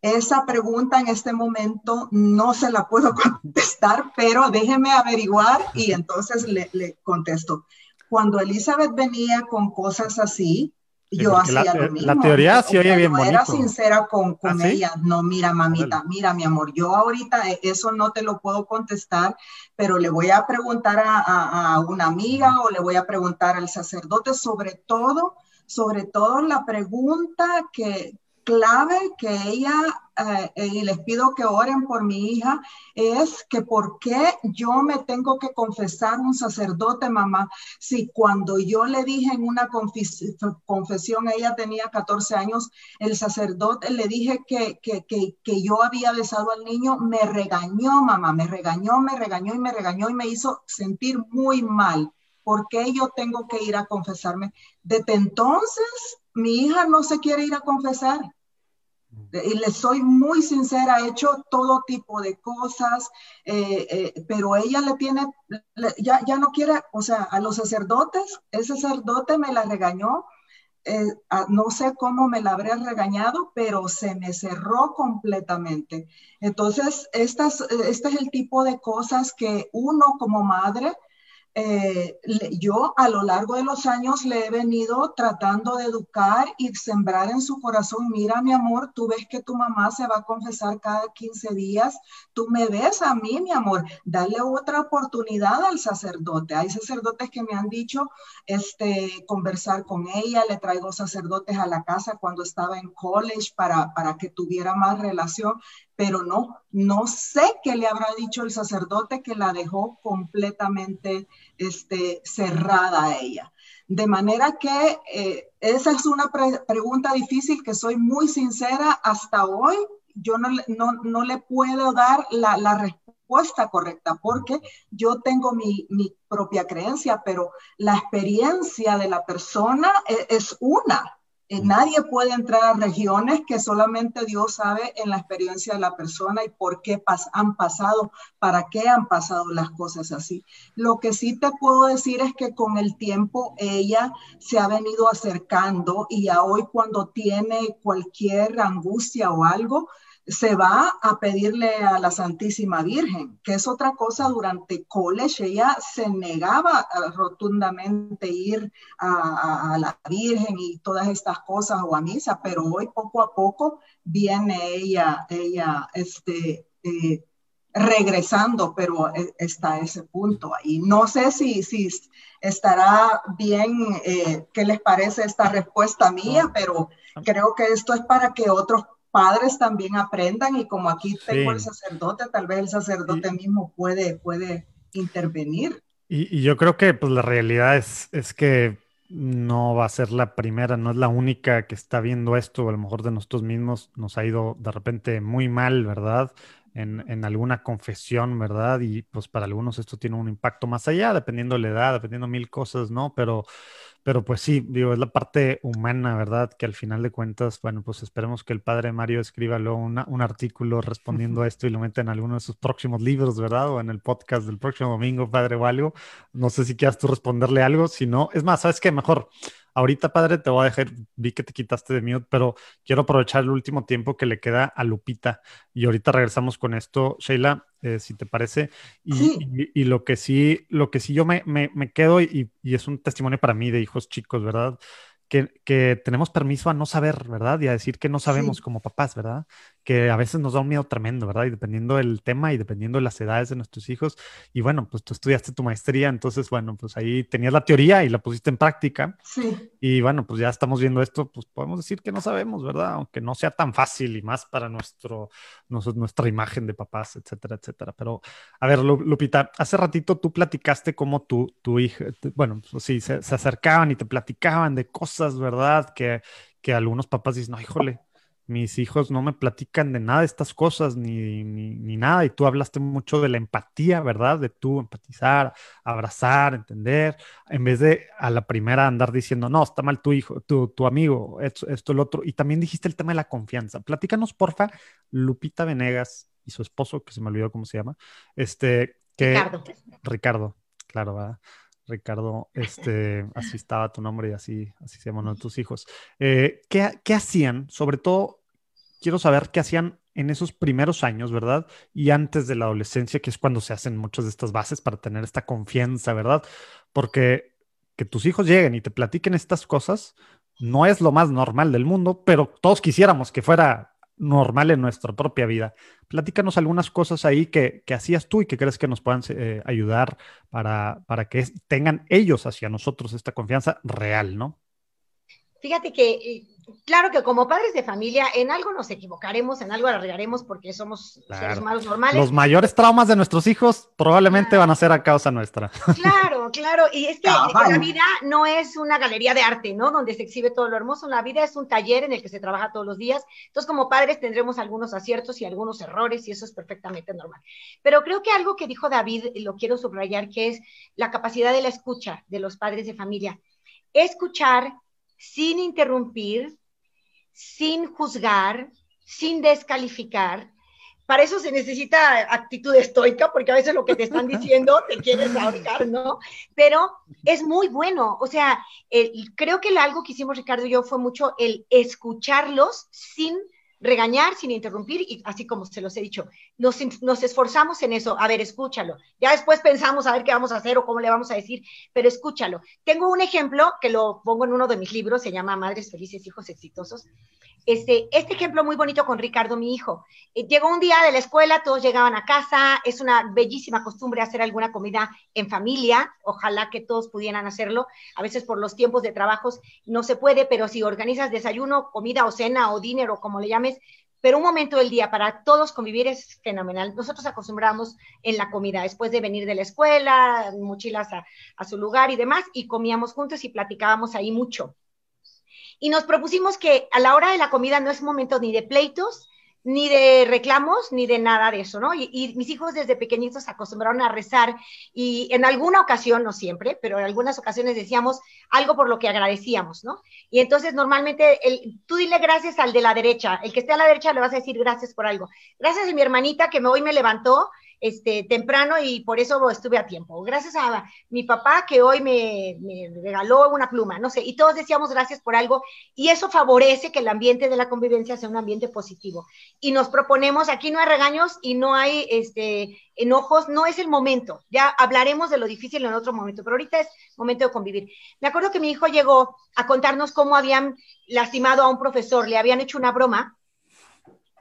esa pregunta en este momento no se la puedo contestar, pero déjeme averiguar y entonces le, le contesto. Cuando Elizabeth venía con cosas así, yo hacía la, lo mismo. La teoría sí oye bien bonito. era sincera con, con ¿Ah, ella. No, mira, mamita, mira, mi amor, yo ahorita eh, eso no te lo puedo contestar, pero le voy a preguntar a, a, una amiga o le voy a preguntar al sacerdote, sobre todo sobre todo la pregunta que, clave que ella, eh, eh, y les pido que oren por mi hija, es que por qué yo me tengo que confesar un sacerdote, mamá, si cuando yo le dije en una confesión, ella tenía 14 años, el sacerdote le dije que, que, que, que yo había besado al niño, me regañó, mamá, me regañó, me regañó y me regañó y me hizo sentir muy mal. ¿Por qué yo tengo que ir a confesarme? Desde entonces, mi hija no se quiere ir a confesar. Y le soy muy sincera, ha hecho todo tipo de cosas, eh, eh, pero ella le tiene, ya, ya no quiere, o sea, a los sacerdotes, ese sacerdote me la regañó, eh, no sé cómo me la habría regañado, pero se me cerró completamente. Entonces, estas, este es el tipo de cosas que uno como madre eh, yo a lo largo de los años le he venido tratando de educar y sembrar en su corazón, mira mi amor, tú ves que tu mamá se va a confesar cada 15 días, tú me ves a mí, mi amor, dale otra oportunidad al sacerdote. Hay sacerdotes que me han dicho, este, conversar con ella, le traigo sacerdotes a la casa cuando estaba en college para, para que tuviera más relación pero no, no sé qué le habrá dicho el sacerdote que la dejó completamente este, cerrada a ella. De manera que eh, esa es una pregunta difícil que soy muy sincera hasta hoy. Yo no, no, no le puedo dar la, respuesta correcta porque yo tengo mi, mi, propia creencia, pero la experiencia de la persona es, es una. Nadie puede entrar a regiones que solamente Dios sabe en la experiencia de la persona y por qué han pasado, para qué han pasado las cosas así. Lo que sí te puedo decir es que con el tiempo ella se ha venido acercando y ya hoy cuando tiene cualquier angustia o algo, se va a pedirle a la Santísima Virgen, que es otra cosa, durante college ella se negaba rotundamente ir a, la Virgen y todas estas cosas o a misa, pero hoy poco a poco viene ella, ella, este, eh, regresando, pero e, está ese punto ahí. No sé si, si estará bien, eh, qué les parece esta respuesta mía, pero creo que esto es para que otros padres también aprendan y como aquí tengo el sacerdote, tal vez el sacerdote mismo puede, puede intervenir. Y, yo creo que pues la realidad es, es que no va a ser la primera, no es la única que está viendo esto, a lo mejor de nosotros mismos nos ha ido de repente muy mal, ¿verdad? En, en, alguna confesión, ¿verdad? Y pues para algunos esto tiene un impacto más allá, dependiendo de la edad, dependiendo mil cosas, ¿no? Pero pero pues sí, digo, es la parte humana, ¿verdad? Que al final de cuentas, bueno, pues esperemos que el padre Mario escriba luego un artículo respondiendo a esto y lo meta en alguno de sus próximos libros, ¿verdad? O en el podcast del próximo domingo, padre, o algo. No sé si quieras tú responderle algo, si no, es más, ¿sabes qué? Mejor Ahorita, padre, te voy a dejar, vi que te quitaste de mute, pero quiero aprovechar el último tiempo que le queda a Lupita. Y ahorita regresamos con esto, Sheila, eh, si te parece. Y, lo que sí, lo que sí yo me, me, me quedo, y, y, es un testimonio para mí de hijos chicos, ¿verdad? Que, tenemos permiso a no saber, ¿verdad? Y a decir que no sabemos como papás, ¿verdad? Que a veces nos da un miedo tremendo, ¿verdad? Y dependiendo del tema y dependiendo de las edades de nuestros hijos. Y bueno, pues tú estudiaste tu maestría, entonces, bueno, pues ahí tenías la teoría y la pusiste en práctica. Sí. Y bueno, pues ya estamos viendo esto, pues podemos decir que no sabemos, ¿verdad? Aunque no sea tan fácil y más para nuestro, nuestra imagen de papás, etcétera, etcétera. Pero, a ver, Lupita, hace ratito tú platicaste cómo tu, tu hija, bueno, pues sí, se acercaban y te platicaban de cosas ¿verdad? Que, que algunos papás dicen, no, híjole, mis hijos no me platican de nada de estas cosas, ni, ni, nada, y tú hablaste mucho de la empatía, ¿verdad? De tú empatizar, abrazar, entender, en vez de a la primera andar diciendo, no, está mal tu hijo, tu, tu amigo, esto, esto, el otro, y también dijiste el tema de la confianza. Platícanos, porfa, Lupita Venegas y su esposo, que se me olvidó cómo se llama, este, que... Ricardo. Ricardo, claro, ¿verdad? Ricardo, este, así estaba tu nombre y así, así se llaman tus hijos. Eh, ¿qué, ¿qué, hacían? Sobre todo, quiero saber qué hacían en esos primeros años, ¿verdad? Y antes de la adolescencia, que es cuando se hacen muchas de estas bases para tener esta confianza, ¿verdad? Porque que tus hijos lleguen y te platiquen estas cosas no es lo más normal del mundo, pero todos quisiéramos que fuera normal en nuestra propia vida. Platícanos algunas cosas ahí que, hacías tú y que crees que nos puedan eh, ayudar para, para que tengan ellos hacia nosotros esta confianza real, ¿no? Fíjate que eh, claro que como padres de familia, en algo nos equivocaremos, en algo arreglaremos porque somos seres humanos normales. Los mayores traumas de nuestros hijos probablemente van a ser a causa nuestra. Claro, claro. Y es que la vida no es una galería de arte, ¿no? Donde se exhibe todo lo hermoso. La vida es un taller en el que se trabaja todos los días. Entonces, como padres tendremos algunos aciertos y algunos errores y eso es perfectamente normal. Pero creo que algo que dijo David, lo quiero subrayar, que es la capacidad de la escucha de los padres de familia. Escuchar sin interrumpir, sin juzgar, sin descalificar. Para eso se necesita actitud estoica, porque a veces lo que te están diciendo te quieres ahorcar, ¿no? Pero es muy bueno. O sea, creo que algo que hicimos Ricardo y yo fue mucho el escucharlos sin regañar sin interrumpir y así como se los he dicho, nos, nos, esforzamos en eso. A ver, escúchalo. Ya después pensamos a ver qué vamos a hacer o cómo le vamos a decir, pero escúchalo. Tengo un ejemplo que lo pongo en uno de mis libros, se llama Madres Felices, Hijos Exitosos. Este, este ejemplo muy bonito con Ricardo, mi hijo. Eh, llegó un día de la escuela, todos llegaban a casa, es una bellísima costumbre hacer alguna comida en familia, ojalá que todos pudieran hacerlo. A veces por los tiempos de trabajos no se puede, pero si organizas desayuno, comida o cena o dinero, como le pero un momento del día para todos convivir es fenomenal. Nosotros acostumbramos en la comida, después de venir de la escuela, mochilas a, a su lugar y demás, y comíamos juntos y platicábamos ahí mucho y nos propusimos que a la hora de la comida no es momento ni de pleitos, ni de reclamos, ni de nada de eso, ¿no? Y, mis hijos desde pequeñitos acostumbraron a rezar y en alguna ocasión, no siempre, pero en algunas ocasiones decíamos algo por lo que agradecíamos, ¿no? Y entonces normalmente tú dile gracias al de la derecha, el que esté a la derecha le vas a decir gracias por algo. Gracias a mi hermanita que hoy me levantó este, temprano y por eso estuve a tiempo. Gracias a mi papá que hoy me, regaló una pluma, no sé, y todos decíamos gracias por algo y eso favorece que el ambiente de la convivencia sea un ambiente positivo. Y nos proponemos, aquí no hay regaños y no hay este, enojos, no es el momento, ya hablaremos de lo difícil en otro momento, pero ahorita es momento de convivir. Me acuerdo que mi hijo llegó a contarnos cómo habían lastimado a un profesor, le habían hecho una broma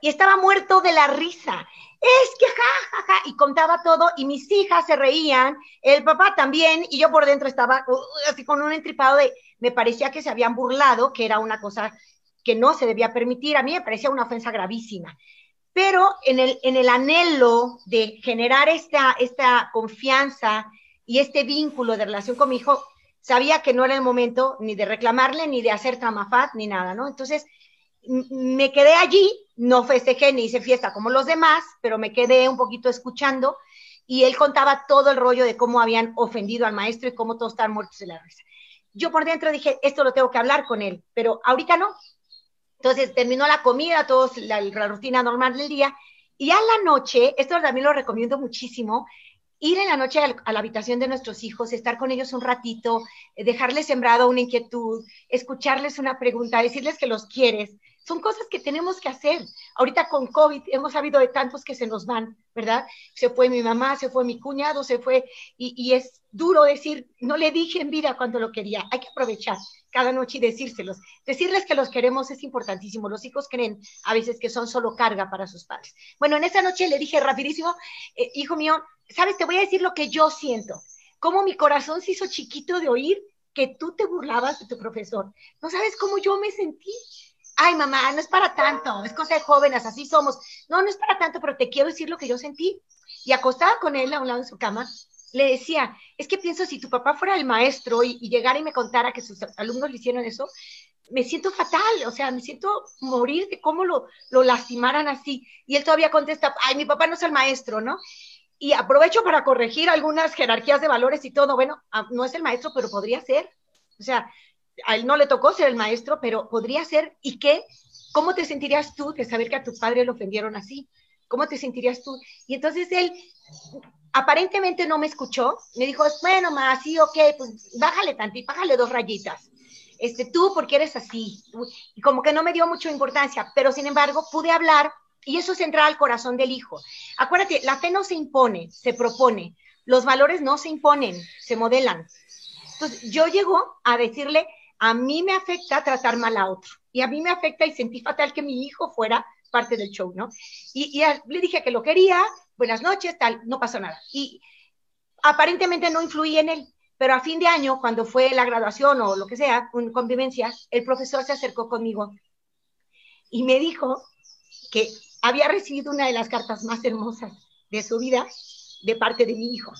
y estaba muerto de la risa es que ja, ja, ja, y contaba todo, y mis hijas se reían, el papá también, y yo por dentro estaba uh, así con un entripado de, me parecía que se habían burlado, que era una cosa que no se debía permitir, a mí me parecía una ofensa gravísima. Pero en el, en el anhelo de generar esta, esta confianza y este vínculo de relación con mi hijo, sabía que no era el momento ni de reclamarle, ni de hacer tramafat, ni nada, ¿no? Entonces, me quedé allí, no festejé ni hice fiesta como los demás, pero me quedé un poquito escuchando y él contaba todo el rollo de cómo habían ofendido al maestro y cómo todos estaban muertos de la risa. Yo por dentro dije, esto lo tengo que hablar con él, pero ahorita no. Entonces terminó la comida, todos la, rutina normal del día, y a la noche, esto también lo recomiendo muchísimo, ir en la noche a la habitación de nuestros hijos, estar con ellos un ratito, dejarles sembrado una inquietud, escucharles una pregunta, decirles que los quieres, son cosas que tenemos que hacer. Ahorita con COVID hemos sabido de tantos que se nos van, ¿verdad? Se fue mi mamá, se fue mi cuñado, se fue, y, es duro decir, no le dije en vida cuando lo quería. Hay que aprovechar cada noche y decírselos. Decirles que los queremos es importantísimo. Los hijos creen a veces que son solo carga para sus padres. Bueno, en esa noche le dije rapidísimo, eh, hijo mío, sabes, te voy a decir lo que yo siento. Cómo mi corazón se hizo chiquito de oír que tú te burlabas de tu profesor. No sabes cómo yo me sentí ay mamá, no es para tanto, es cosa de jóvenes, así somos. No, no es para tanto, pero te quiero decir lo que yo sentí. Y acostada con él a un lado de su cama, le decía, es que pienso si tu papá fuera el maestro y, llegara y me contara que sus alumnos le hicieron eso, me siento fatal, o sea, me siento morir de cómo lo, lo lastimaran así. Y él todavía contesta, ay, mi papá no es el maestro, ¿no? Y aprovecho para corregir algunas jerarquías de valores y todo. Bueno, ah, no es el maestro, pero podría ser. O sea, a él no le tocó ser el maestro, pero podría ser, ¿y qué? ¿Cómo te sentirías tú de saber que a tu padre lo ofendieron así? ¿Cómo te sentirías tú? Y entonces él aparentemente no me escuchó, me dijo, bueno, más, sí, ok, pues bájale tantito, bájale dos rayitas. Este, tú, porque eres así. Y como que no me dio mucha importancia, pero sin embargo pude hablar y eso es entrar al corazón del hijo. Acuérdate, la fe no se impone, se propone. Los valores no se imponen, se modelan. Entonces, yo llego a decirle, a mí me afecta tratar mal a otro. Y a mí me afecta y sentí fatal que mi hijo fuera parte del show, ¿no? Y, le dije que lo quería, buenas noches, tal, no pasó nada. Y aparentemente no influí en él, Pero a fin de año, cuando fue la graduación o lo que sea, con convivencia, el profesor se acercó conmigo y me dijo que había recibido una de las cartas más hermosas de su vida de parte de mi hijo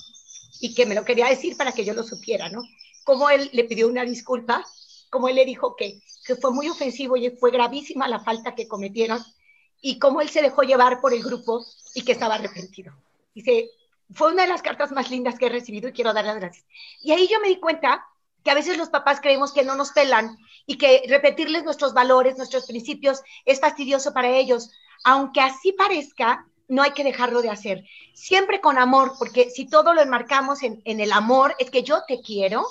y que me lo quería decir para que yo lo supiera, ¿no? Como él le pidió una disculpa, como él le dijo que, que fue muy ofensivo y fue gravísima la falta que cometieron y cómo él se dejó llevar por el grupo y que estaba arrepentido. Dice, fue una de las cartas más lindas que he recibido y quiero dar las gracias. Y ahí yo me di cuenta que a veces los papás creemos que no nos pelan y que repetirles nuestros valores, nuestros principios es fastidioso para ellos. Aunque así parezca, no hay que dejarlo de hacer. Siempre con amor, porque si todo lo enmarcamos en, el amor, es que yo te quiero,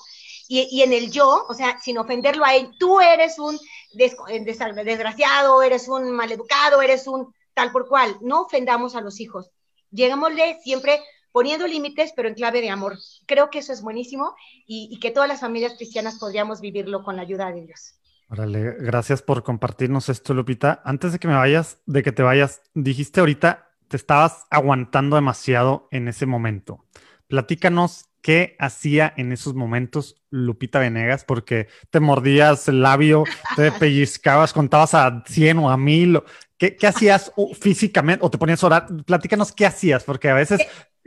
y, en el yo, o sea, sin ofenderlo a él, tú eres un desgraciado, eres un maleducado, eres un tal por cual. No ofendamos a los hijos. Llegámosle siempre poniendo límites, pero en clave de amor. Creo que eso es buenísimo y, que todas las familias cristianas podríamos vivirlo con la ayuda de Dios. Órale, gracias por compartirnos esto, Lupita. Antes de que me vayas, de que te vayas, dijiste ahorita, te estabas aguantando demasiado en ese momento. Platícanos qué hacía en esos momentos Lupita Venegas, porque te mordías el labio, te pellizcabas, contabas a 100 o a 1000. ¿Qué, ¿Qué, hacías físicamente o te ponías a orar? Platícanos qué hacías, porque a veces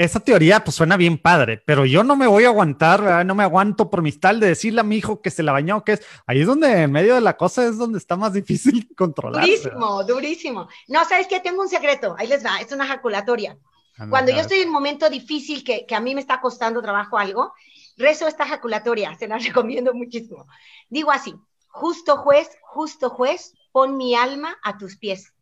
esa teoría pues suena bien padre, pero yo no me voy a aguantar, no me aguanto por mi tal de decirle a mi hijo que se la bañó, que es ahí es donde en medio de la cosa es donde está más difícil controlar. Durísimo, durísimo. No, ¿sabes qué? Tengo un secreto, ahí les va, es una ejaculatoria. Cuando yo estoy en un momento difícil que, que a mí me está costando trabajo algo, rezo esta ejaculatoria, se la recomiendo muchísimo. Digo así, justo juez, justo juez, pon mi alma a tus pies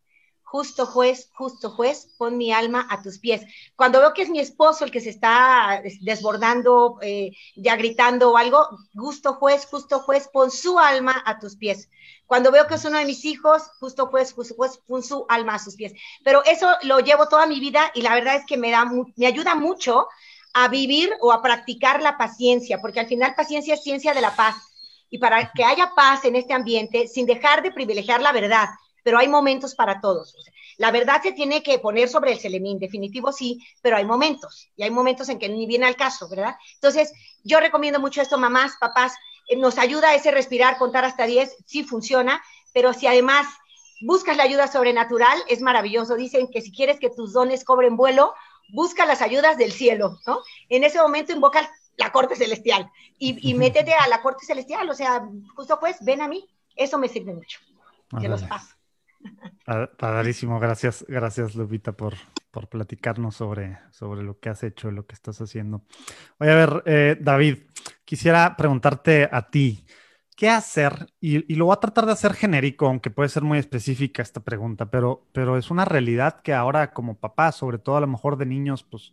justo juez, justo juez, pon mi alma a tus pies. Cuando veo que es mi esposo el que se está desbordando, eh, ya gritando o algo, justo juez, justo juez, pon su alma a tus pies. Cuando veo que es uno de mis hijos, justo juez, justo juez, pon su alma a sus pies. Pero eso lo llevo toda mi vida y la verdad es que me, da, me ayuda mucho a vivir o a practicar la paciencia, porque al final paciencia es ciencia de la paz. Y para que haya paz en este ambiente, sin dejar de privilegiar la verdad, pero hay momentos para todos. la verdad se tiene que poner sobre el selemín, definitivo sí, pero hay momentos, y hay momentos en que ni viene al caso, ¿verdad? Entonces, yo recomiendo mucho esto, mamás, papás, eh, nos ayuda ese respirar, contar hasta 10, sí funciona, pero si además buscas la ayuda sobrenatural, es maravilloso. Dicen que si quieres que tus dones cobren vuelo, busca las ayudas del cielo, ¿no? En ese momento invoca la corte celestial y, y métete a la corte celestial, o sea, justo pues, ven a mí, eso me sirve mucho, que los paso. Padrísimo, gracias, gracias Lupita por, por platicarnos sobre, sobre lo que has hecho, lo que estás haciendo. Voy a ver, eh, David, quisiera preguntarte a ti, ¿qué hacer? Y, y, lo voy a tratar de hacer genérico, aunque puede ser muy específica esta pregunta, pero, pero es una realidad que ahora como papá, sobre todo a lo mejor de niños, pues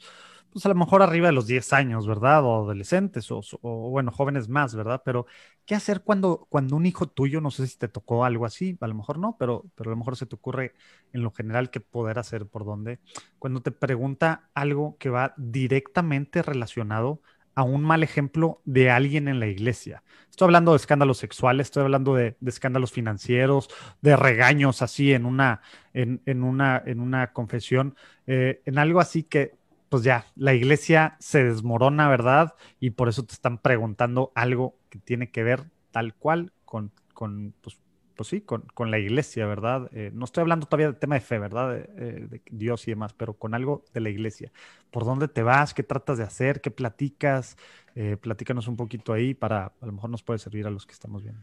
pues a lo mejor arriba de los 10 años, ¿verdad? O adolescentes, o, bueno, jóvenes más, ¿verdad? Pero, ¿qué hacer cuando, cuando un hijo tuyo, no sé si te tocó algo así, a lo mejor no, pero, pero a lo mejor se te ocurre en lo general qué poder hacer por dónde, cuando te pregunta algo que va directamente relacionado a un mal ejemplo de alguien en la iglesia. Estoy hablando de escándalos sexuales, estoy hablando de, escándalos financieros, de regaños así en una, en, una, en una confesión, eh, en algo así que pues ya, la iglesia se desmorona, ¿verdad? Y por eso te están preguntando algo que tiene que ver tal cual con, con pues, pues sí, con, la iglesia, ¿verdad? Eh, no estoy hablando todavía del tema de fe, ¿verdad? De, eh, de, Dios y demás, pero con algo de la iglesia. ¿Por dónde te vas? ¿Qué tratas de hacer? ¿Qué platicas? Eh, platícanos un poquito ahí para, a lo mejor nos puede servir a los que estamos viendo.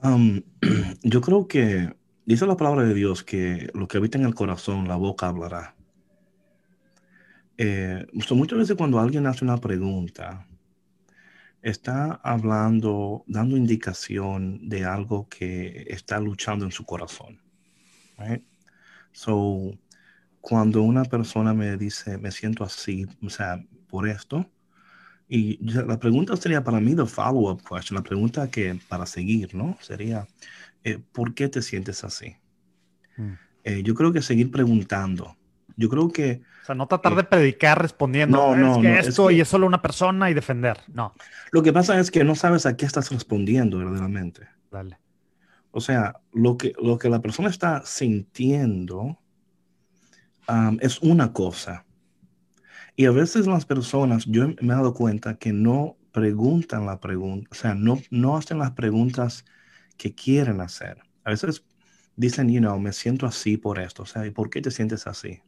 yo creo que dice la palabra de Dios que lo que habita en el corazón, la boca hablará. Eh, muchas veces cuando alguien hace una pregunta, está hablando, dando indicación de algo que está luchando en su corazón. So, cuando una persona me dice, me siento así, o sea, por esto, y la pregunta sería para mí, the follow-up question, la pregunta que para seguir, ¿no? Sería, eh, ¿por qué te sientes así? Mm. Eh, yo creo que seguir preguntando. Yo creo que o sea, no tratar de predicar respondiendo. No, no, es que esto y es solo una persona y defender. No. Lo que pasa es que no sabes a qué estás respondiendo verdaderamente. Dale. O sea, lo que, lo que la persona está sintiendo es una cosa. Y a veces las personas, yo me he dado cuenta que no preguntan la pregunta, o sea, no, no hacen las preguntas que quieren hacer. A veces dicen, you know, me siento así por esto, o sea, ¿y por qué te sientes así?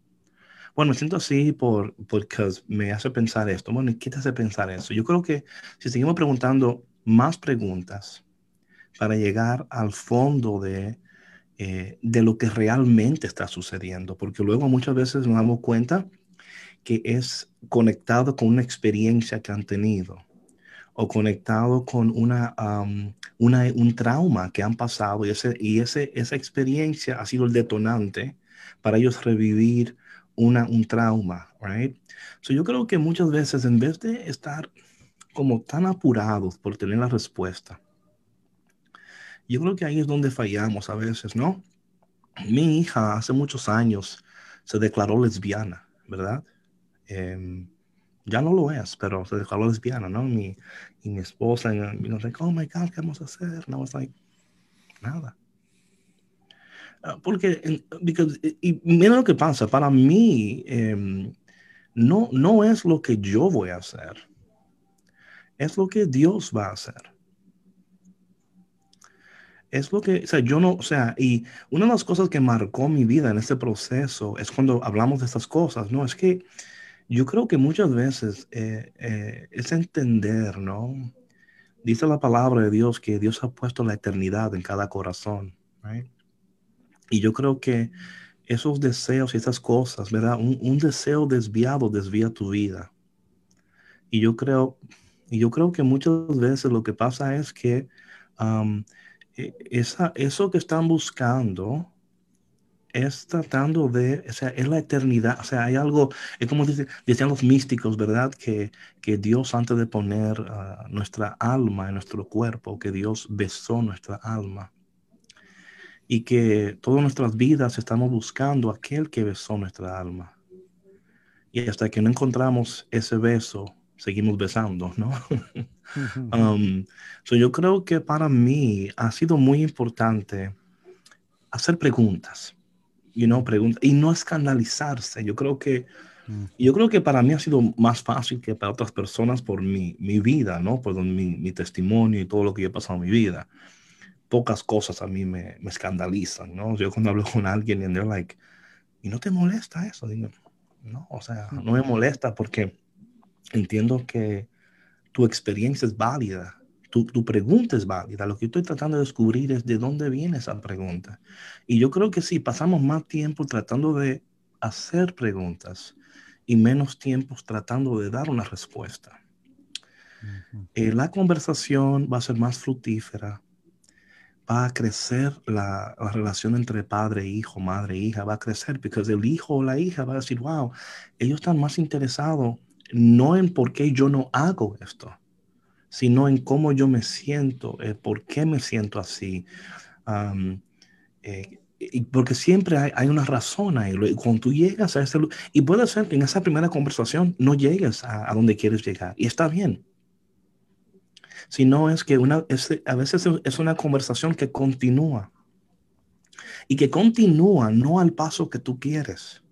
Bueno, me siento así por, porque me hace pensar esto. Bueno, ¿y qué te hace pensar eso? Yo creo que si seguimos preguntando más preguntas para llegar al fondo de, eh, de lo que realmente está sucediendo, porque luego muchas veces nos damos cuenta que es conectado con una experiencia que han tenido o conectado con una, una, un trauma que han pasado y, ese, y ese, esa experiencia ha sido el detonante para ellos revivir una, un trauma, right? So yo creo que muchas veces en vez de estar como tan apurados por tener la respuesta, yo creo que ahí es donde fallamos a veces, ¿no? Mi hija hace muchos años se declaró lesbiana, ¿verdad? Em, ya no lo es, pero se declaró lesbiana, ¿no? Mi, y mi esposa, y nos like, oh my God, ¿qué vamos a hacer? No, es like, nada. Ah, porque, because, y mira lo que pasa, para mí, em, no, no es lo que yo voy a hacer, es lo que Dios va a hacer. Es lo que, o sea, yo no, o sea, y una de las cosas que marcó mi vida en este proceso es cuando hablamos de estas cosas, ¿no? Es que yo creo que muchas veces eh, eh, es entender, ¿no? Dice la palabra de Dios que Dios ha puesto la eternidad en cada corazón, right? Y yo creo que esos deseos y esas cosas, ¿verdad? Un, deseo desviado desvía tu vida. Y yo creo, y yo creo que muchas veces lo que pasa es que e, esa, eso que están buscando es tratando de, o sea, es la eternidad, o sea, hay algo, es como dice, decían los místicos, ¿verdad? Que, que Dios antes de poner ah, nuestra alma en nuestro cuerpo, que Dios besó nuestra alma. Y que todas nuestras vidas estamos buscando aquel que besó nuestra alma. Y hasta que no encontramos ese beso, seguimos besando, ¿no? um, so yo creo que para mí ha sido muy importante hacer preguntas you know, pregunta, y no escandalizarse. Yo creo que, mm. yo creo que para mí ha sido más fácil que para otras personas por mi, mi vida, ¿no? Por mi, mi, testimonio y todo lo que yo he pasado en mi vida. Pocas cosas a mí me, me escandalizan, ¿no? Yo cuando hablo con alguien y they're like, ¿y no te molesta eso? Digo, no, o sea, no me molesta porque entiendo que tu experiencia es válida tu, pregunta es válida. Lo que estoy tratando de descubrir es de dónde viene esa pregunta. Y yo creo que si pasamos más tiempo tratando de hacer preguntas y menos tiempo tratando de dar una respuesta. Eh, la conversación va a ser más fructífera, va a crecer la, la, relación entre padre e hijo, madre e hija, va a crecer, porque el hijo o la hija va a decir, wow, ellos están más interesados no en por qué yo no hago esto, sino en cómo yo me siento, eh, por qué me siento así. Eh, y porque siempre hay, una razón ahí. Cuando tú llegas a ese y puede ser que en esa primera conversación no llegues a, donde quieres llegar, y está bien. Si no es que una, a veces es una conversación que continúa. Y que continúa no al paso que tú quieres.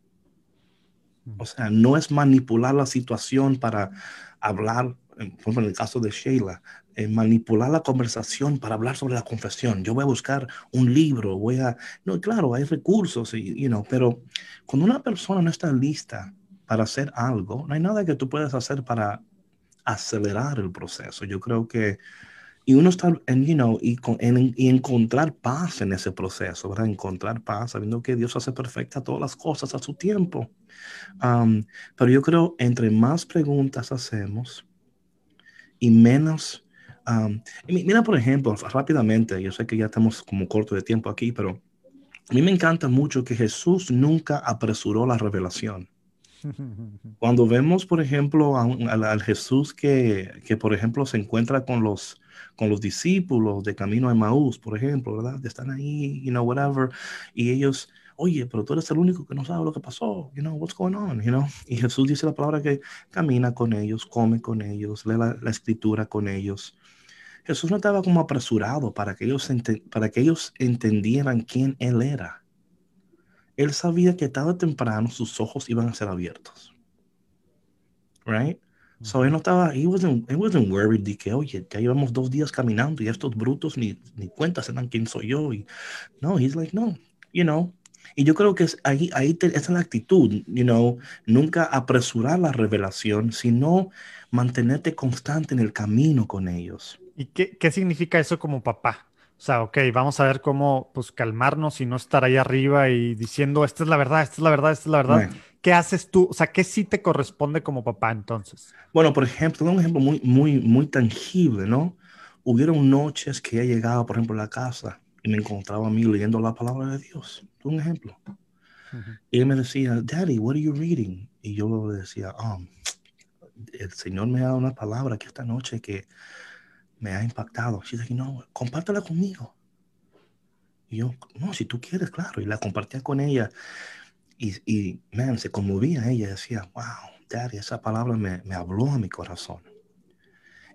O sea, no es manipular la situación para hablar por ejemplo, en el caso de Sheila, eh, manipular la conversación para hablar sobre la confesión. Yo voy a buscar un libro, voy a... No, claro, hay recursos, y, you know, pero cuando una persona no está lista para hacer algo, no hay nada que tú puedas hacer para acelerar el proceso. Yo creo que... Y uno está, en, you know, y, en, y encontrar paz en ese proceso, ¿verdad? Encontrar paz, sabiendo que Dios hace perfecta todas las cosas a su tiempo. Um, pero yo creo, entre más preguntas hacemos, y menos... mira, por ejemplo, rápidamente, yo sé que ya estamos como corto de tiempo aquí, pero a mí me encanta mucho que Jesús nunca apresuró la revelación. Cuando vemos, por ejemplo, al Jesús que, que, por ejemplo, se encuentra con los, con los discípulos de camino a Maús, por ejemplo, ¿verdad? Están ahí, you know, whatever, y ellos oye, pero tú eres el único que no sabe lo que pasó, you know, what's going on, you know. Y Jesús dice la palabra que camina con ellos, come con ellos, lee la, escritura con ellos. Jesús no estaba como apresurado para que, ellos para que ellos entendieran quién Él era. Él sabía que tarde o temprano sus ojos iban a ser abiertos. right? So él no estaba, he wasn't, he wasn't worried de que, oye, ya llevamos dos días caminando y estos brutos ni, ni cuenta se dan quién soy yo. Y, no, he's like, no, you know. Y yo creo que es ahí, ahí esa es la actitud, you know, nunca apresurar la revelación, sino mantenerte constante en el camino con ellos. ¿Y qué, qué significa eso como papá? O sea, ok, vamos a ver cómo pues calmarnos y no estar ahí arriba y diciendo, esta es la verdad, esta es la verdad, esta es la verdad. ¿Qué haces tú? O sea, ¿qué sí te corresponde como papá entonces? Bueno, por ejemplo, un ejemplo muy, muy, muy tangible, ¿no? Hubieron noches que he llegado, por ejemplo, a la casa y me encontraba a mí leyendo la palabra de Dios. Un ejemplo. Y él me decía, Daddy, what are you reading? Y yo le decía, um, el Señor me ha dado una palabra que esta noche que me ha impactado. She's like, no, compártela conmigo. Yo, no, si tú quieres, claro. Y la compartía con ella. Y, y man, se conmovía ella. Decía, wow, Daddy, esa palabra me, me habló a mi corazón.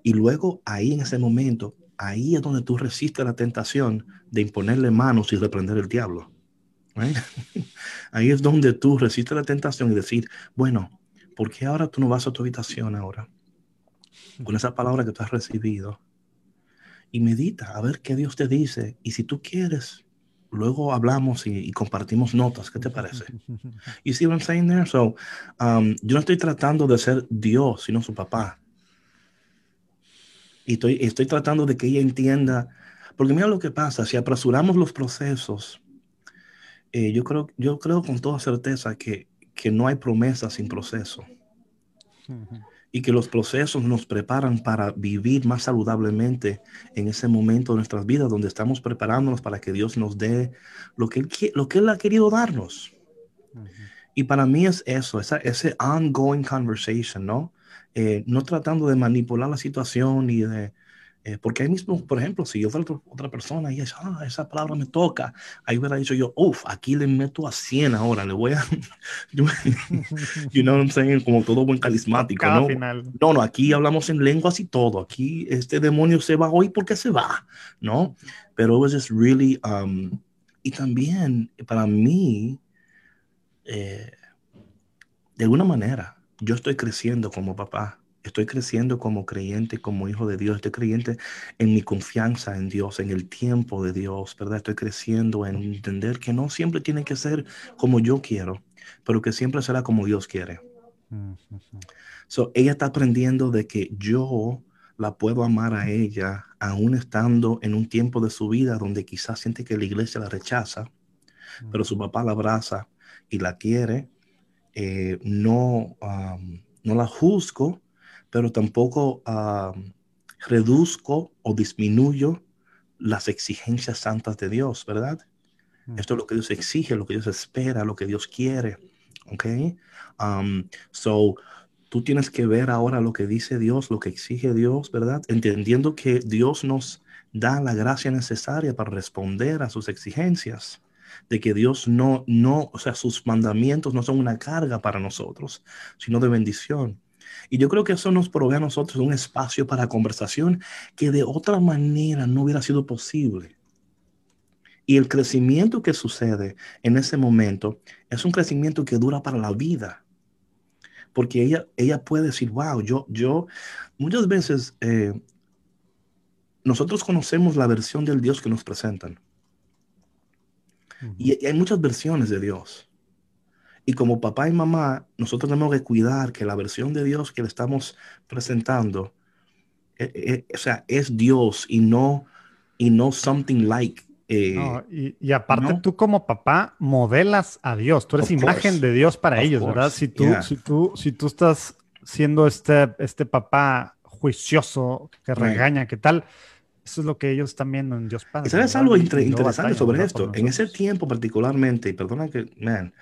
Y luego ahí en ese momento, ahí es donde tú resistes la tentación de imponerle manos y reprender el diablo. ahí es donde tú resistes la tentación y decir, bueno, ¿por qué ahora tú no vas a tu habitación ahora? Con esa palabra que tú has recibido. Y medita a ver qué Dios te dice. Y si tú quieres, luego hablamos y, compartimos notas. ¿Qué te parece? You see what I'm saying there? So, um, yo no estoy tratando de ser Dios, sino su papá. Y estoy, estoy tratando de que ella entienda, porque mira lo que pasa, si apresuramos los procesos, eh, yo, creo, yo creo con toda certeza que, que no hay promesa sin proceso. Y que los procesos nos preparan para vivir más saludablemente en ese momento de nuestras vidas donde estamos preparándonos para que Dios nos dé lo que Él, lo que él ha querido darnos. Y para mí es eso, esa, ese ongoing conversation, ¿no? Eh, no tratando de manipular la situación y de, eh, porque ahí mismo, por ejemplo, si yo fuera otra persona y es, ah, esa palabra me toca, ahí hubiera dicho yo, uff, aquí le meto a 100 ahora, le voy a, you know what I'm saying, como todo buen carismático, ¿no? No, no, aquí hablamos en lenguas y todo, aquí este demonio se va hoy porque se va, ¿no? Pero it was just really, um, y también para mí, eh, de alguna manera, yo estoy creciendo como papá Estoy creciendo como creyente, como hijo de Dios. Estoy creyente en mi confianza en Dios, en el tiempo de Dios, ¿verdad? Estoy creciendo en entender que no siempre tiene que ser como yo quiero, pero que siempre será como Dios quiere. So, ella está aprendiendo de que yo la puedo amar a ella, aún estando en un tiempo de su vida donde quizás siente que la iglesia la rechaza, pero su papá la abraza y la quiere. Eh, no, no la juzgo, pero tampoco reduzco o disminuyo las exigencias santas de Dios, ¿verdad? Mm. Esto es lo que Dios exige, lo que Dios espera, lo que Dios quiere, ¿ok? Um, so, tú tienes que ver ahora lo que dice Dios, lo que exige Dios, ¿verdad? Entendiendo que Dios nos da la gracia necesaria para responder a sus exigencias, de que Dios no, no, o sea, sus mandamientos no son una carga para nosotros, sino de bendición. Y yo creo que eso nos provee a nosotros un espacio para conversación que de otra manera no hubiera sido posible. Y el crecimiento que sucede en ese momento es un crecimiento que dura para la vida. Porque ella, ella puede decir, wow, yo, yo, muchas veces eh, nosotros conocemos la versión del Dios que nos presentan. y hay muchas versiones de Dios. Y como papá y mamá, nosotros tenemos que cuidar que la versión de Dios que le estamos presentando, eh, eh, o sea, es Dios y no, y no something like. Eh, y, aparte tú como papá modelas a Dios, tú eres imagen de Dios para ellos, ¿verdad? Si tú, si, tú, si tú estás siendo este, este papá juicioso que regaña, ¿qué tal? Eso es lo que ellos están viendo en Dios Padre. ¿Sabes algo interesante sobre esto? En ese tiempo particularmente, y perdona que, man,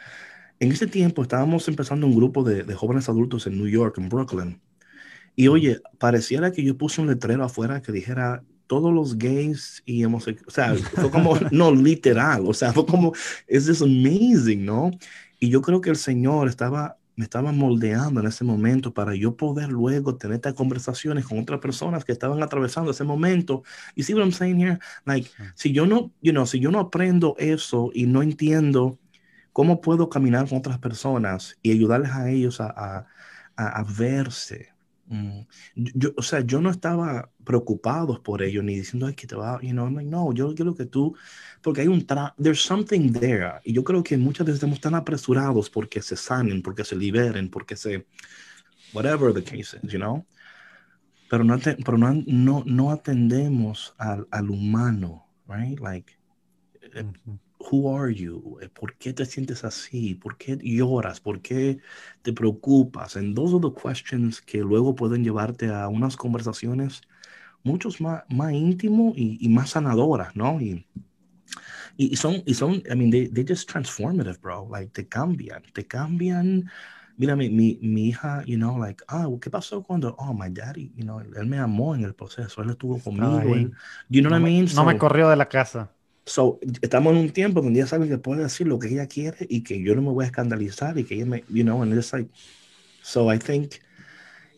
en ese tiempo estábamos empezando un grupo de, jóvenes adultos en New York, en Brooklyn. Y oye, pareciera que yo puse un letrero afuera que dijera todos los gays y homosexuales, o sea, fue como, no literal, o sea, fue como, es this amazing, ¿no? Y yo creo que el Señor estaba, me estaba moldeando en ese momento para yo poder luego tener estas conversaciones con otras personas que estaban atravesando ese momento. Y see what I'm saying here? Like, si yo no, you know, si yo no aprendo eso y no entiendo ¿Cómo puedo caminar con otras personas y ayudarles a ellos a, a, verse. Mm, yo, o sea, yo no estaba preocupado por ello, ni diciendo, ay, que te va, you know, no, yo quiero que tú, porque hay un, there's something there, y yo creo que muchas veces estamos tan apresurados porque se sanen, porque se liberen, porque se, whatever the case is, you know, pero no, pero no, no, no atendemos al, al humano, right, like, eh, who are you? Eh, ¿Por qué te sientes así? ¿Por qué lloras? ¿Por qué te preocupas? And those are the questions que luego pueden llevarte a unas conversaciones muchos más, más íntimo y, y, más sanadoras, ¿no? Y, y, son, y son, I mean, they, they just transformative, bro. Like, te cambian, te cambian. Mira, mi, mi, mi hija, you know, like, ah, ¿qué pasó cuando, oh, my daddy, you know, él, me amó en el proceso, él estuvo conmigo. you know no what I mean? no me corrió de la casa. So, estamos en un tiempo donde ella sabe que puede decir lo que ella quiere y que yo no me voy a escandalizar y que ella me, you know, and it's like, so I think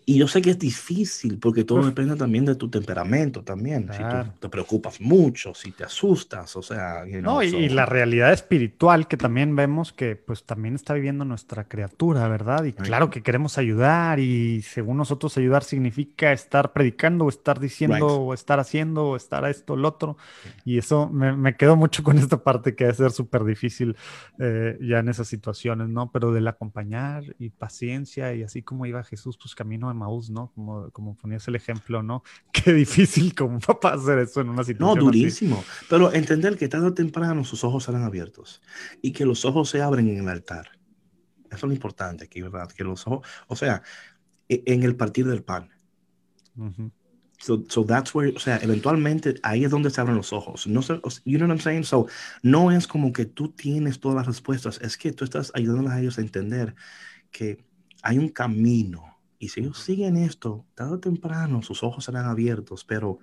y yo sé que es difícil porque todo depende también de tu temperamento también. Si tú te preocupas mucho, si te asustas, o sea... no, y, la realidad espiritual que también vemos que pues también está viviendo nuestra criatura, ¿verdad? Y claro que queremos ayudar y según nosotros ayudar significa estar predicando o estar diciendo o estar haciendo o estar a esto, lo otro. Y eso me, me quedo mucho con esta parte que debe ser súper difícil eh, ya en esas situaciones, ¿no? Pero del acompañar y paciencia y así como iba Jesús pues camino Maús, ¿no? Como, como ponías el ejemplo, ¿no? Qué difícil como papá hacer eso en una situación. No, durísimo. Pero entender que tarde o temprano sus ojos serán abiertos y que los ojos se abren en el altar. Eso es lo importante aquí, ¿verdad? Que los ojos, o sea, e, en el partir del pan. So, so, that's where, o sea, eventualmente ahí es donde se abren los ojos. No sé, you know what I'm saying? So, no es como que tú tienes todas las respuestas, es que tú estás ayudándoles a ellos a entender que hay un camino y si ellos siguen esto, tarde o temprano sus ojos serán abiertos, pero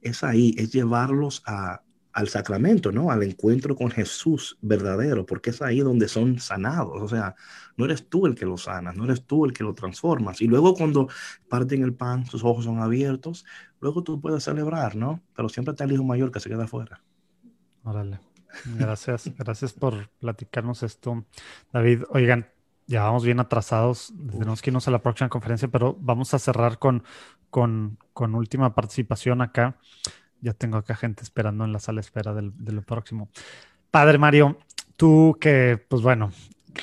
es ahí, es llevarlos a, al sacramento, ¿no? Al encuentro con Jesús verdadero, porque es ahí donde son sanados. O sea, no eres tú el que lo sanas, no eres tú el que lo transformas. Y luego cuando parten el pan, sus ojos son abiertos, luego tú puedes celebrar, ¿no? Pero siempre está el hijo mayor que se queda afuera. Órale. Gracias, gracias por platicarnos esto, David. Oigan, ya vamos bien atrasados, tenemos que irnos a la próxima conferencia, pero vamos a cerrar con, con, con, última participación acá. Ya tengo acá gente esperando en la sala de espera del, de lo próximo. Padre Mario, tú que, pues bueno,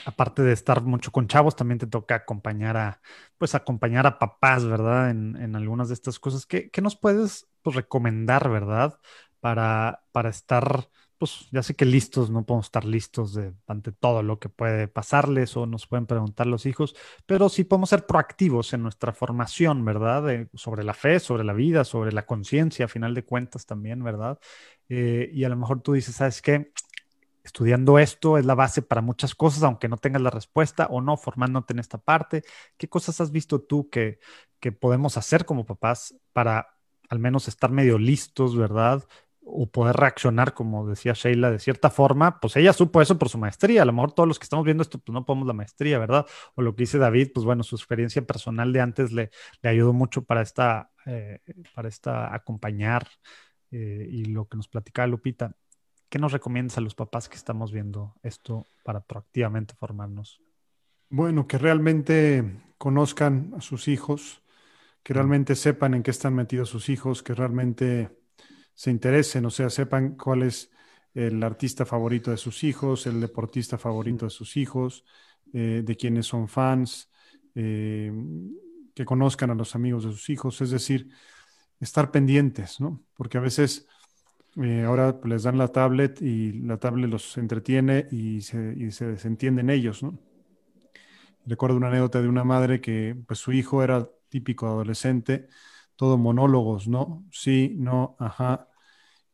aparte de estar mucho con chavos, también te toca acompañar a, pues acompañar a papás, ¿verdad? En, en algunas de estas cosas. ¿Qué, qué nos puedes pues, recomendar, ¿verdad? Para, para estar pues ya sé que listos, no podemos estar listos de, ante todo lo que puede pasarles o nos pueden preguntar los hijos, pero sí podemos ser proactivos en nuestra formación, ¿verdad? sobre la fe, sobre la vida, sobre la conciencia, a final de cuentas también, ¿verdad? Eh, y a lo mejor tú dices, ¿sabes qué? Estudiando esto es la base para muchas cosas, aunque no tengas la respuesta o no, formándote en esta parte. ¿Qué cosas has visto tú que, que podemos hacer como papás para al menos estar medio listos, ¿verdad? O poder reaccionar, como decía Sheila, de cierta forma, pues ella supo eso por su maestría. A lo mejor todos los que estamos viendo esto, pues no podemos la maestría, ¿verdad? O lo que dice David, pues bueno, su experiencia personal de antes le, le ayudó mucho para esta, eh, para esta acompañar eh, y lo que nos platicaba Lupita. ¿Qué nos recomiendas a los papás que estamos viendo esto para proactivamente formarnos? Bueno, que realmente conozcan a sus hijos, que realmente sepan en qué están metidos sus hijos, que realmente se interesen, o sea, sepan cuál es el artista favorito de sus hijos, el deportista favorito de sus hijos, eh, de quienes son fans, eh, que conozcan a los amigos de sus hijos, es decir, estar pendientes, ¿no? Porque a veces eh, ahora les dan la tablet y la tablet los entretiene y se, y se desentienden ellos, ¿no? Recuerdo una anécdota de una madre que pues su hijo era típico adolescente, todo monólogos, ¿no? Sí, no, ajá.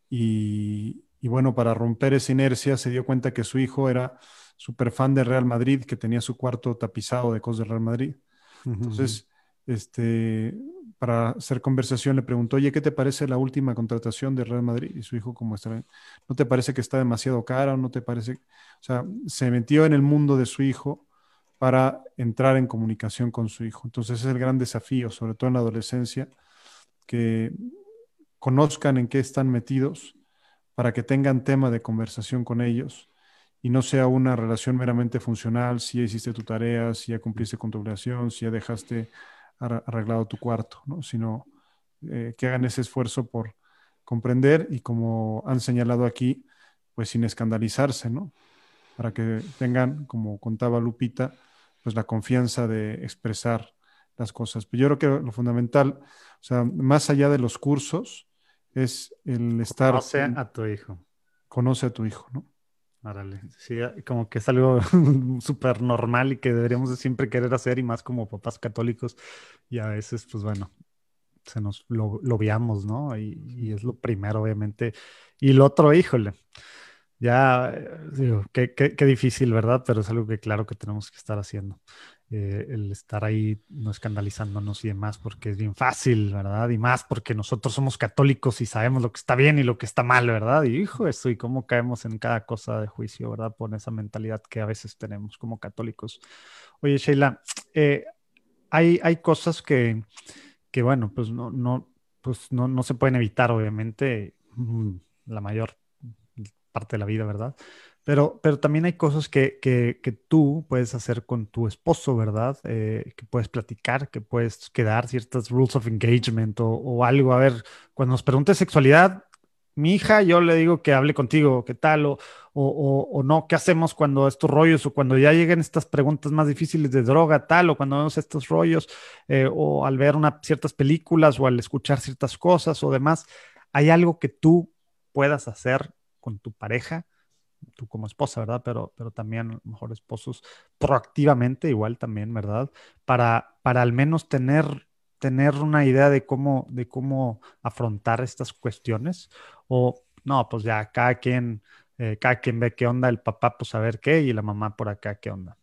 Y, bueno, para romper esa inercia se dio cuenta que su hijo era súper fan de Real Madrid, que tenía su cuarto tapizado de cosas de Real Madrid. Entonces, este, para hacer conversación le preguntó, oye, ¿qué te parece la última contratación de Real Madrid? Y su hijo, como está, ¿no te parece que está demasiado cara o no te parece? O sea, se metió en el mundo de su hijo para entrar en comunicación con su hijo. Entonces, ese es el gran desafío, sobre todo en la adolescencia, que conozcan en qué están metidos para que tengan tema de conversación con ellos y no sea una relación meramente funcional, si ya hiciste tu tarea, si ya cumpliste con tu obligación, si ya dejaste arreglado tu cuarto, ¿no? sino eh, que hagan ese esfuerzo por comprender y como han señalado aquí, pues sin escandalizarse, ¿no? Para que tengan, como contaba Lupita, pues la confianza de expresar las cosas. Pero yo creo que lo fundamental, o sea, más allá de los cursos, es el estar... Conoce a tu hijo. Conoce a tu hijo, ¿no? Árale. Sí, como que es algo súper normal y que deberíamos de siempre querer hacer y más como papás católicos y a veces, pues bueno, se nos lo, lo veamos, ¿no? Y, es lo primero, obviamente. Y lo otro, híjole, ya, eh, digo, qué, qué, difícil, ¿verdad? Pero es algo que claro que tenemos que estar haciendo. Eh, el estar ahí no escandalizándonos y demás, porque es bien fácil, ¿verdad? Y más porque nosotros somos católicos y sabemos lo que está bien y lo que está mal, ¿verdad? Y hijo, eso, y cómo caemos en cada cosa de juicio, ¿verdad? Por esa mentalidad que a veces tenemos como católicos. Oye, Sheila, eh, hay, hay cosas que que bueno, pues no, no, pues no, no se pueden evitar, obviamente, mm, la mayor parte de la vida, ¿verdad? Pero, pero también hay cosas que, que, que tú puedes hacer con tu esposo, ¿verdad? Eh, que puedes platicar, que puedes quedar ciertas rules of engagement o, o, algo. A ver, cuando nos preguntes sexualidad, mi hija, yo le digo que hable contigo, qué tal, o, o, o, no, qué hacemos cuando estos rollos, o cuando ya lleguen estas preguntas más difíciles de droga, tal, o cuando vemos estos rollos, eh, o al ver una, ciertas películas, o al escuchar ciertas cosas, o demás, ¿hay algo que tú puedas hacer con tu pareja? Tú como esposa, ¿verdad? Pero, pero también mejor esposos proactivamente, igual también, ¿verdad? Para, para al menos tener tener una idea de cómo, de cómo afrontar estas cuestiones o no, pues ya cada quien, eh, cada quien ve qué onda, el papá pues a ver qué y la mamá por acá qué onda.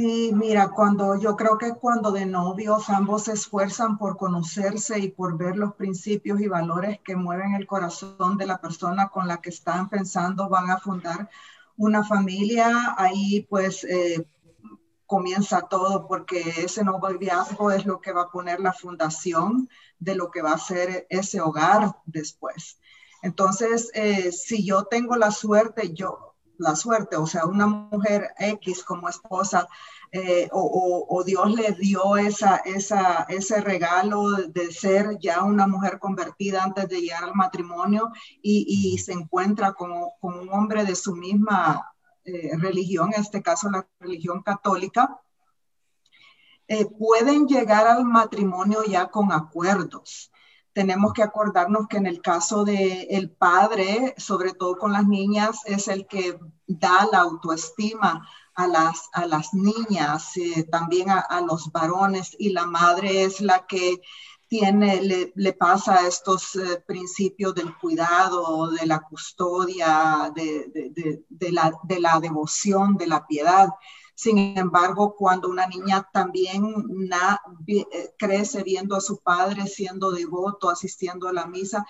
Sí, mira, cuando yo creo que cuando de novios ambos se esfuerzan por conocerse y por ver los principios y valores que mueven el corazón de la persona con la que están pensando van a fundar una familia, ahí pues eh, comienza todo porque ese noviazgo es lo que va a poner la fundación de lo que va a ser ese hogar después. Entonces, eh, si yo tengo la suerte, yo, la suerte, o sea, una mujer X como esposa, eh, o, Dios le dio esa, esa, ese regalo de ser ya una mujer convertida antes de llegar al matrimonio y, se encuentra con, con, un hombre de su misma eh, religión, en este caso la religión católica, eh, pueden llegar al matrimonio ya con acuerdos. Tenemos que acordarnos que en el caso del el padre, sobre todo con las niñas, es el que da la autoestima a las, a las niñas, eh, también a, los varones, y la madre es la que tiene, le, pasa estos eh, principios del cuidado, de la custodia, de, la, de la devoción, de la piedad. Sin embargo, cuando una niña también eh, crece viendo a su padre siendo devoto, asistiendo a la misa,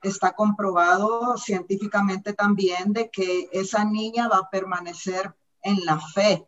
está comprobado científicamente también de que esa niña va a permanecer en la fe,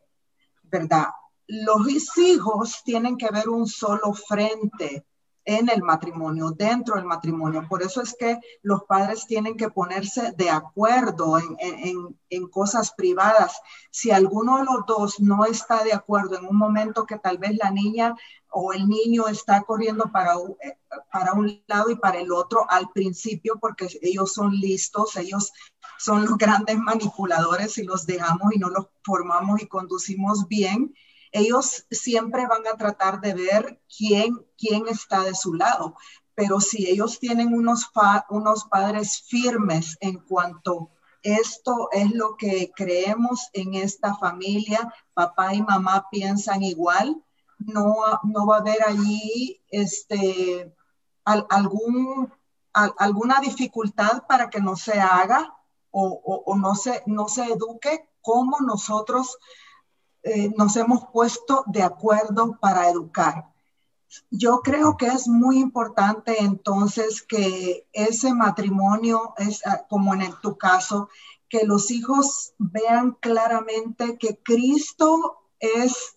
¿verdad? Los hijos tienen que ver un solo frente, en el matrimonio, dentro del matrimonio. Por eso es que los padres tienen que ponerse de acuerdo en, cosas privadas. Si alguno de los dos no está de acuerdo en un momento que tal vez la niña o el niño está corriendo para, eh, para un lado y para el otro al principio, porque ellos son listos, ellos son los grandes manipuladores y los dejamos y no los formamos y conducimos bien, ellos siempre van a tratar de ver quién, quién está de su lado. Pero si ellos tienen unos, unos padres firmes en cuanto esto es lo que creemos en esta familia, papá y mamá piensan igual, no, no va a haber allí este, algún, alguna dificultad para que no se haga o, o, no, se, no se eduque como nosotros eh, nos hemos puesto de acuerdo para educar. Yo creo que es muy importante entonces que ese matrimonio, es ah, como en tu caso, que los hijos vean claramente que Cristo es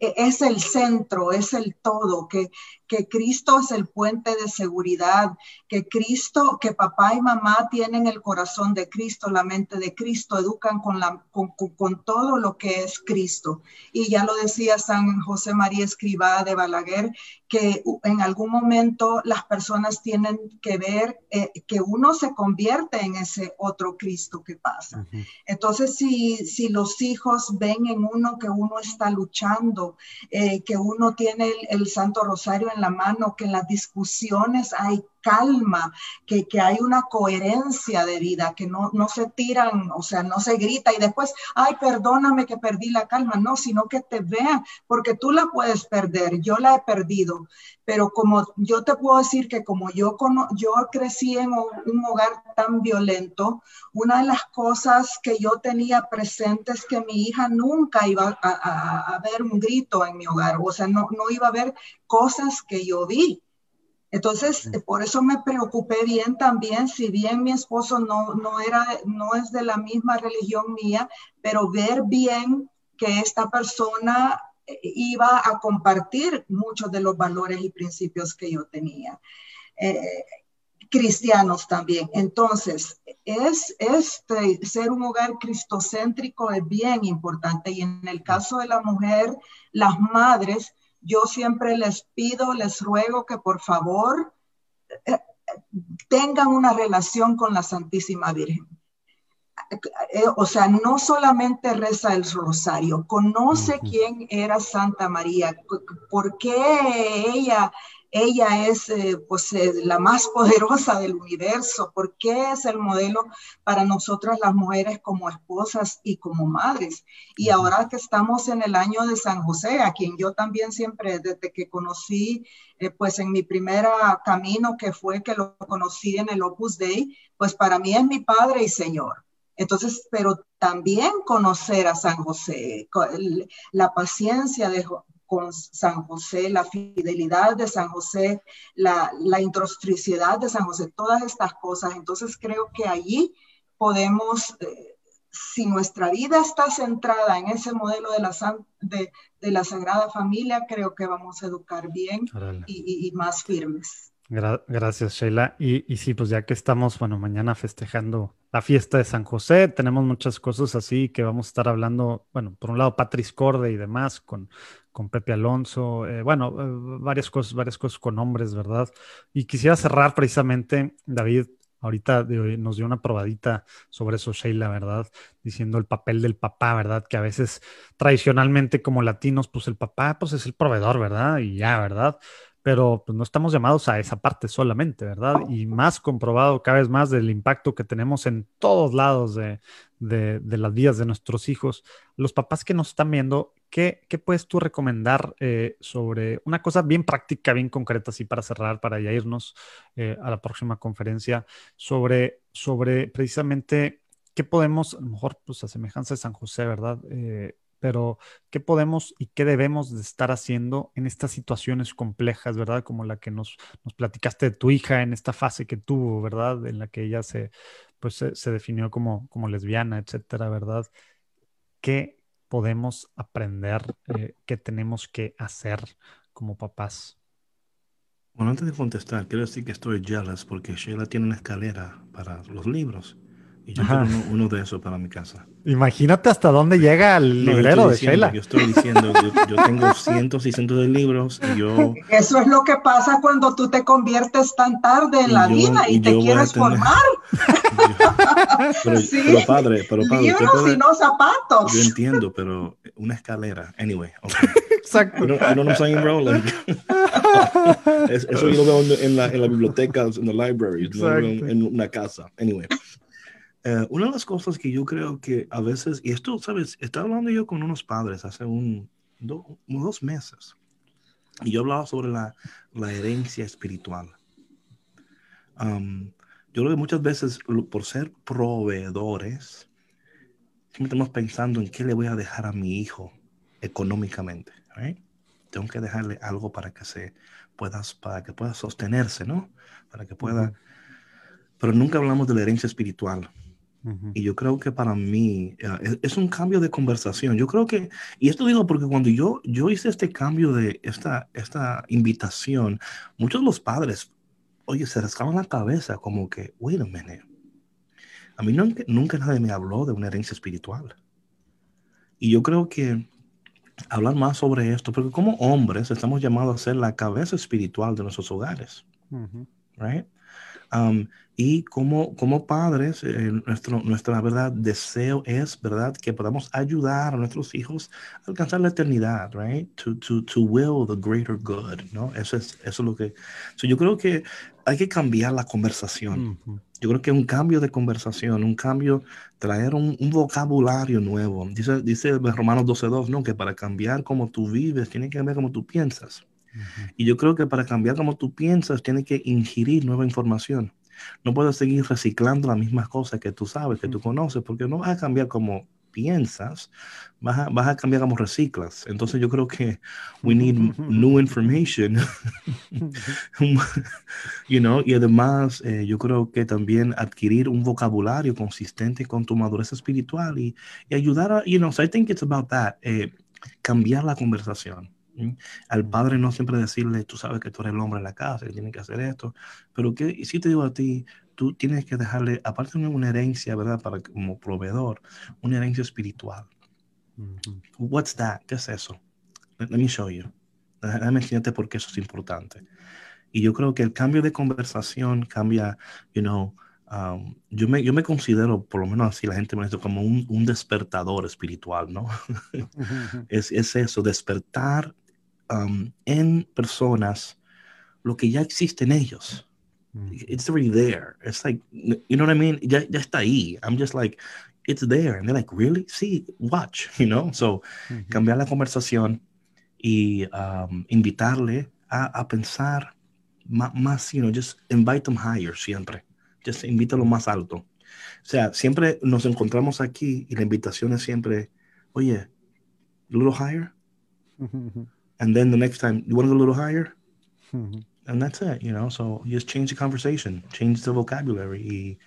e-, es el centro, es el todo, que, que Cristo es el puente de seguridad, que Cristo, que papá y mamá tienen el corazón de Cristo, la mente de Cristo, educan con, la, con, con todo lo que es Cristo. Y ya lo decía San José María Escribá de Balaguer, que en algún momento las personas tienen que ver eh, que uno se convierte en ese otro Cristo que pasa. Entonces, si, si los hijos ven en uno que uno está luchando, eh, que uno tiene el Santo Rosario en la mano, que las discusiones hay calma, que, hay una coherencia de vida, que no, no se tiran, o sea, no se grita y después, ay, perdóname que perdí la calma, no, sino que te vean, porque tú la puedes perder, yo la he perdido, pero como yo te puedo decir que como yo, yo crecí en un hogar tan violento, una de las cosas que yo tenía presente es que mi hija nunca iba a, a, ver un grito en mi hogar, o sea, no, no iba a ver cosas que yo vi. Entonces, por eso me preocupé bien también, si bien mi esposo no, no, era, no es de la misma religión mía, pero ver bien que esta persona eh, iba a compartir muchos de los valores y principios que yo tenía. Eh, cristianos también. Entonces, es este, ser un hogar cristocéntrico es bien importante y en el caso de la mujer, las madres yo siempre les pido, les ruego que por favor eh, tengan una relación con la Santísima Virgen. Eh, o sea, no solamente reza el rosario, conoce quién era Santa María, por qué ella ella es eh, pues eh, la más poderosa del universo, porque es el modelo para nosotras las mujeres como esposas y como madres. Y ahora que estamos en el año de San José, a quien yo también siempre, desde que conocí, eh, pues en mi primer camino que fue que lo conocí en el Opus Dei, pues para mí es mi Padre y Señor. Entonces, pero también conocer a San José, la paciencia de, con San José, la fidelidad de San José, la, la de San José, todas estas cosas. Entonces creo que allí podemos, eh, si nuestra vida está centrada en ese modelo de la, de, de la Sagrada Familia, creo que vamos a educar bien y, y, más firmes. Gracias, Sheila. Y, y sí, pues ya que estamos, bueno, mañana festejando la fiesta de San José. Tenemos muchas cosas así que vamos a estar hablando, bueno, por un lado Patris Corde y demás con, con Pepe Alonso, eh, bueno, eh, varias cosas, varias cosas con nombres, ¿verdad? Y quisiera cerrar precisamente, David, ahorita nos dio una probadita sobre eso, Sheila, ¿verdad? Diciendo el papel del papá, ¿verdad? Que a veces tradicionalmente como latinos, pues el papá, pues es el proveedor, ¿verdad? Y ya, ¿verdad? Pero pues, no estamos llamados a esa parte solamente, ¿verdad? Y más comprobado cada vez más del impacto que tenemos en todos lados de, las vidas de nuestros hijos. Los papás que nos están viendo, ¿qué, puedes tú recomendar eh, sobre una cosa bien práctica, bien concreta, así para cerrar, para ya irnos eh, a la próxima conferencia, sobre, sobre precisamente qué podemos, a lo mejor, pues a semejanza de San José, ¿verdad? Eh, pero ¿qué podemos y qué debemos de estar haciendo en estas situaciones complejas, ¿verdad? Como la que nos, platicaste de tu hija en esta fase que tuvo, ¿verdad? En la que ella se, pues, se, definió como, como lesbiana, etcétera, ¿verdad? ¿Qué podemos aprender? Eh, ¿Qué tenemos que hacer como papás? Bueno, antes de contestar, quiero decir que estoy jealous porque Sheila tiene una escalera para los libros. Y yo tengo uno, de esos para mi casa. Imagínate hasta dónde llega el librero de Sheila. Yo estoy diciendo, yo, tengo cientos y cientos de libros y yo... Eso es lo que pasa cuando tú te conviertes tan tarde en la vida y, te quieres formar. pero, pero, padre, pero padre... Libros y no zapatos. Yo entiendo, pero una escalera. Anyway, okay. Exacto. I don't, know saying, bro. eso yo lo veo en la, en la biblioteca, en la library, no en una casa. Anyway. Eh, una de las cosas que yo creo que a veces, y esto, ¿sabes? Estaba hablando yo con unos padres hace un, dos meses, y yo hablaba sobre la, la herencia espiritual. yo creo que muchas veces, por ser proveedores, siempre estamos pensando en qué le voy a dejar a mi hijo económicamente. Tengo que dejarle algo para que se pueda, para que pueda sostenerse, ¿no? Para que pueda. Pero nunca hablamos de la herencia espiritual Y yo creo que para mí eh, es, un cambio de conversación. Yo creo que, y esto digo porque cuando yo, yo hice este cambio de esta, esta invitación, muchos de los padres, oye, se rascaban la cabeza como que, wait a minute. A mí nunca, nunca nadie me habló de una herencia espiritual. Y yo creo que hablar más sobre esto, porque como hombres estamos llamados a ser la cabeza espiritual de nuestros hogares. right? Um, y como, como padres, eh, nuestro, nuestra verdad deseo es, ¿verdad? Que podamos ayudar a nuestros hijos a alcanzar la eternidad, right? To, to, to will the greater good, ¿no? Eso es, eso es lo que... yo creo que hay que cambiar la conversación. Yo creo que un cambio de conversación, un cambio, traer un, un vocabulario nuevo. Dice, dice Romanos 12.2, ¿no? Que para cambiar como tú vives, tiene que cambiar como tú piensas. Y yo creo que para cambiar como tú piensas, tiene que ingerir nueva información. No puedes seguir reciclando las mismas cosas que tú sabes, que tú conoces, porque no vas a cambiar como piensas, vas a, vas a cambiar como reciclas. Entonces yo creo que we need new information, you know, y además eh, yo creo que también adquirir un vocabulario consistente con tu madurez espiritual y, y ayudar a, you know, so I think it's about that, eh, cambiar la conversación. Al padre no siempre decirle, tú sabes que tú eres el hombre en la casa, que tiene que hacer esto, pero que si te digo a ti, tú tienes que dejarle, aparte de una herencia, ¿verdad? Para como proveedor, una herencia espiritual. What's that? ¿Qué es eso? Let, me show you. Déjame enseñarte por qué eso es importante. Y yo creo que el cambio de conversación cambia, you know, um, yo, me, yo me considero, por lo menos así la gente me dice, como un, un despertador espiritual, ¿no? es, es, eso, despertar Um, en personas lo que ya existe en ellos. It's already there. It's like, you know what I mean? Ya, ya está ahí. I'm just like, it's there. And they're like, really? Sí, watch, you know? So, cambiar la conversación y um, invitarle a, a pensar más, más, you know, just invite them higher siempre. Just invítalo más alto. O sea, siempre nos encontramos aquí y la invitación es siempre, oye, a little higher and then the next time you want to go a little higher mm-hmm. and that's it you know so you just change the conversation change the vocabulary y,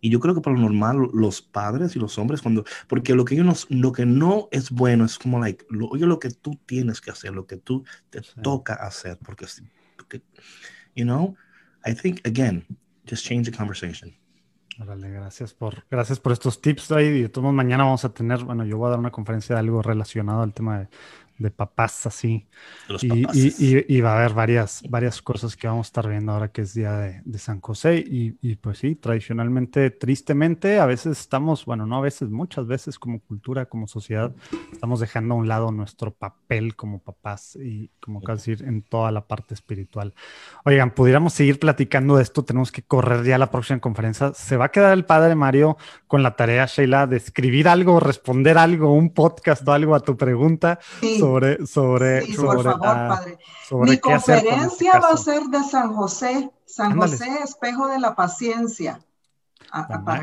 y yo creo que por lo normal los padres y los hombres cuando porque lo que ellos no, lo que no es bueno es como like lo, oye lo que tú tienes que hacer lo que tú te sí. toca hacer porque, porque you know I think again just change the conversation Órale, gracias por, gracias por estos tips. Ahí. De todos mañana vamos a tener, bueno, yo voy a dar una conferencia de algo relacionado al tema de, de papás así. y, va a haber varias, varias cosas que vamos a estar viendo ahora que es día de, San José. Y, pues sí, tradicionalmente, tristemente, a veces estamos, bueno, no a veces, muchas veces como cultura, como sociedad, estamos dejando a un lado nuestro papel como papás y como casi decir en toda la parte espiritual. Oigan, pudiéramos seguir platicando de esto, tenemos que correr ya a la próxima conferencia. Se va a quedar el padre Mario con la tarea, Sheila, de escribir algo, responder algo, un podcast o algo a tu pregunta. Sí sobre, sobre, sí, por favor, padre. Mi conferencia este va a ser de San José, San José, espejo de la paciencia.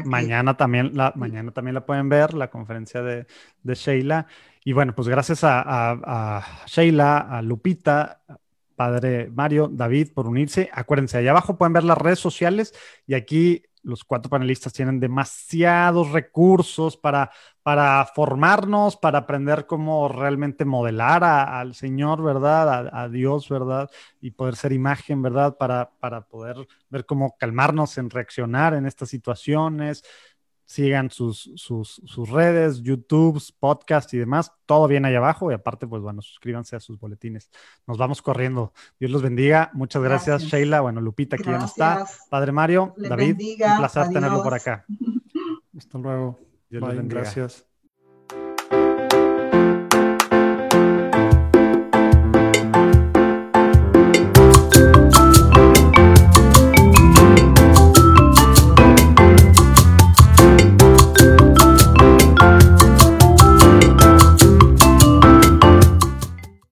mañana, también la, mañana también la pueden ver, la conferencia de, de Sheila. Y bueno, pues gracias a, a, a, Sheila, a Lupita, Padre Mario, David, por unirse. Acuérdense, allá abajo pueden ver las redes sociales y aquí los cuatro panelistas tienen demasiados recursos para, para formarnos, para aprender cómo realmente modelar al Señor, ¿verdad? A, Dios, ¿verdad? Y poder ser imagen, ¿verdad? Para, para poder ver cómo calmarnos en reaccionar en estas situaciones. Sigan sus, sus, sus redes, YouTube, podcast y demás. Todo bien ahí abajo. Y aparte, pues bueno, suscríbanse a sus boletines. Nos vamos corriendo. Dios los bendiga. Muchas gracias, Sheila. Bueno, Lupita aquí ya no está. Padre Mario, David, un placer tenerlo por acá. Hasta luego. Dios Bye, bendiga. Gracias.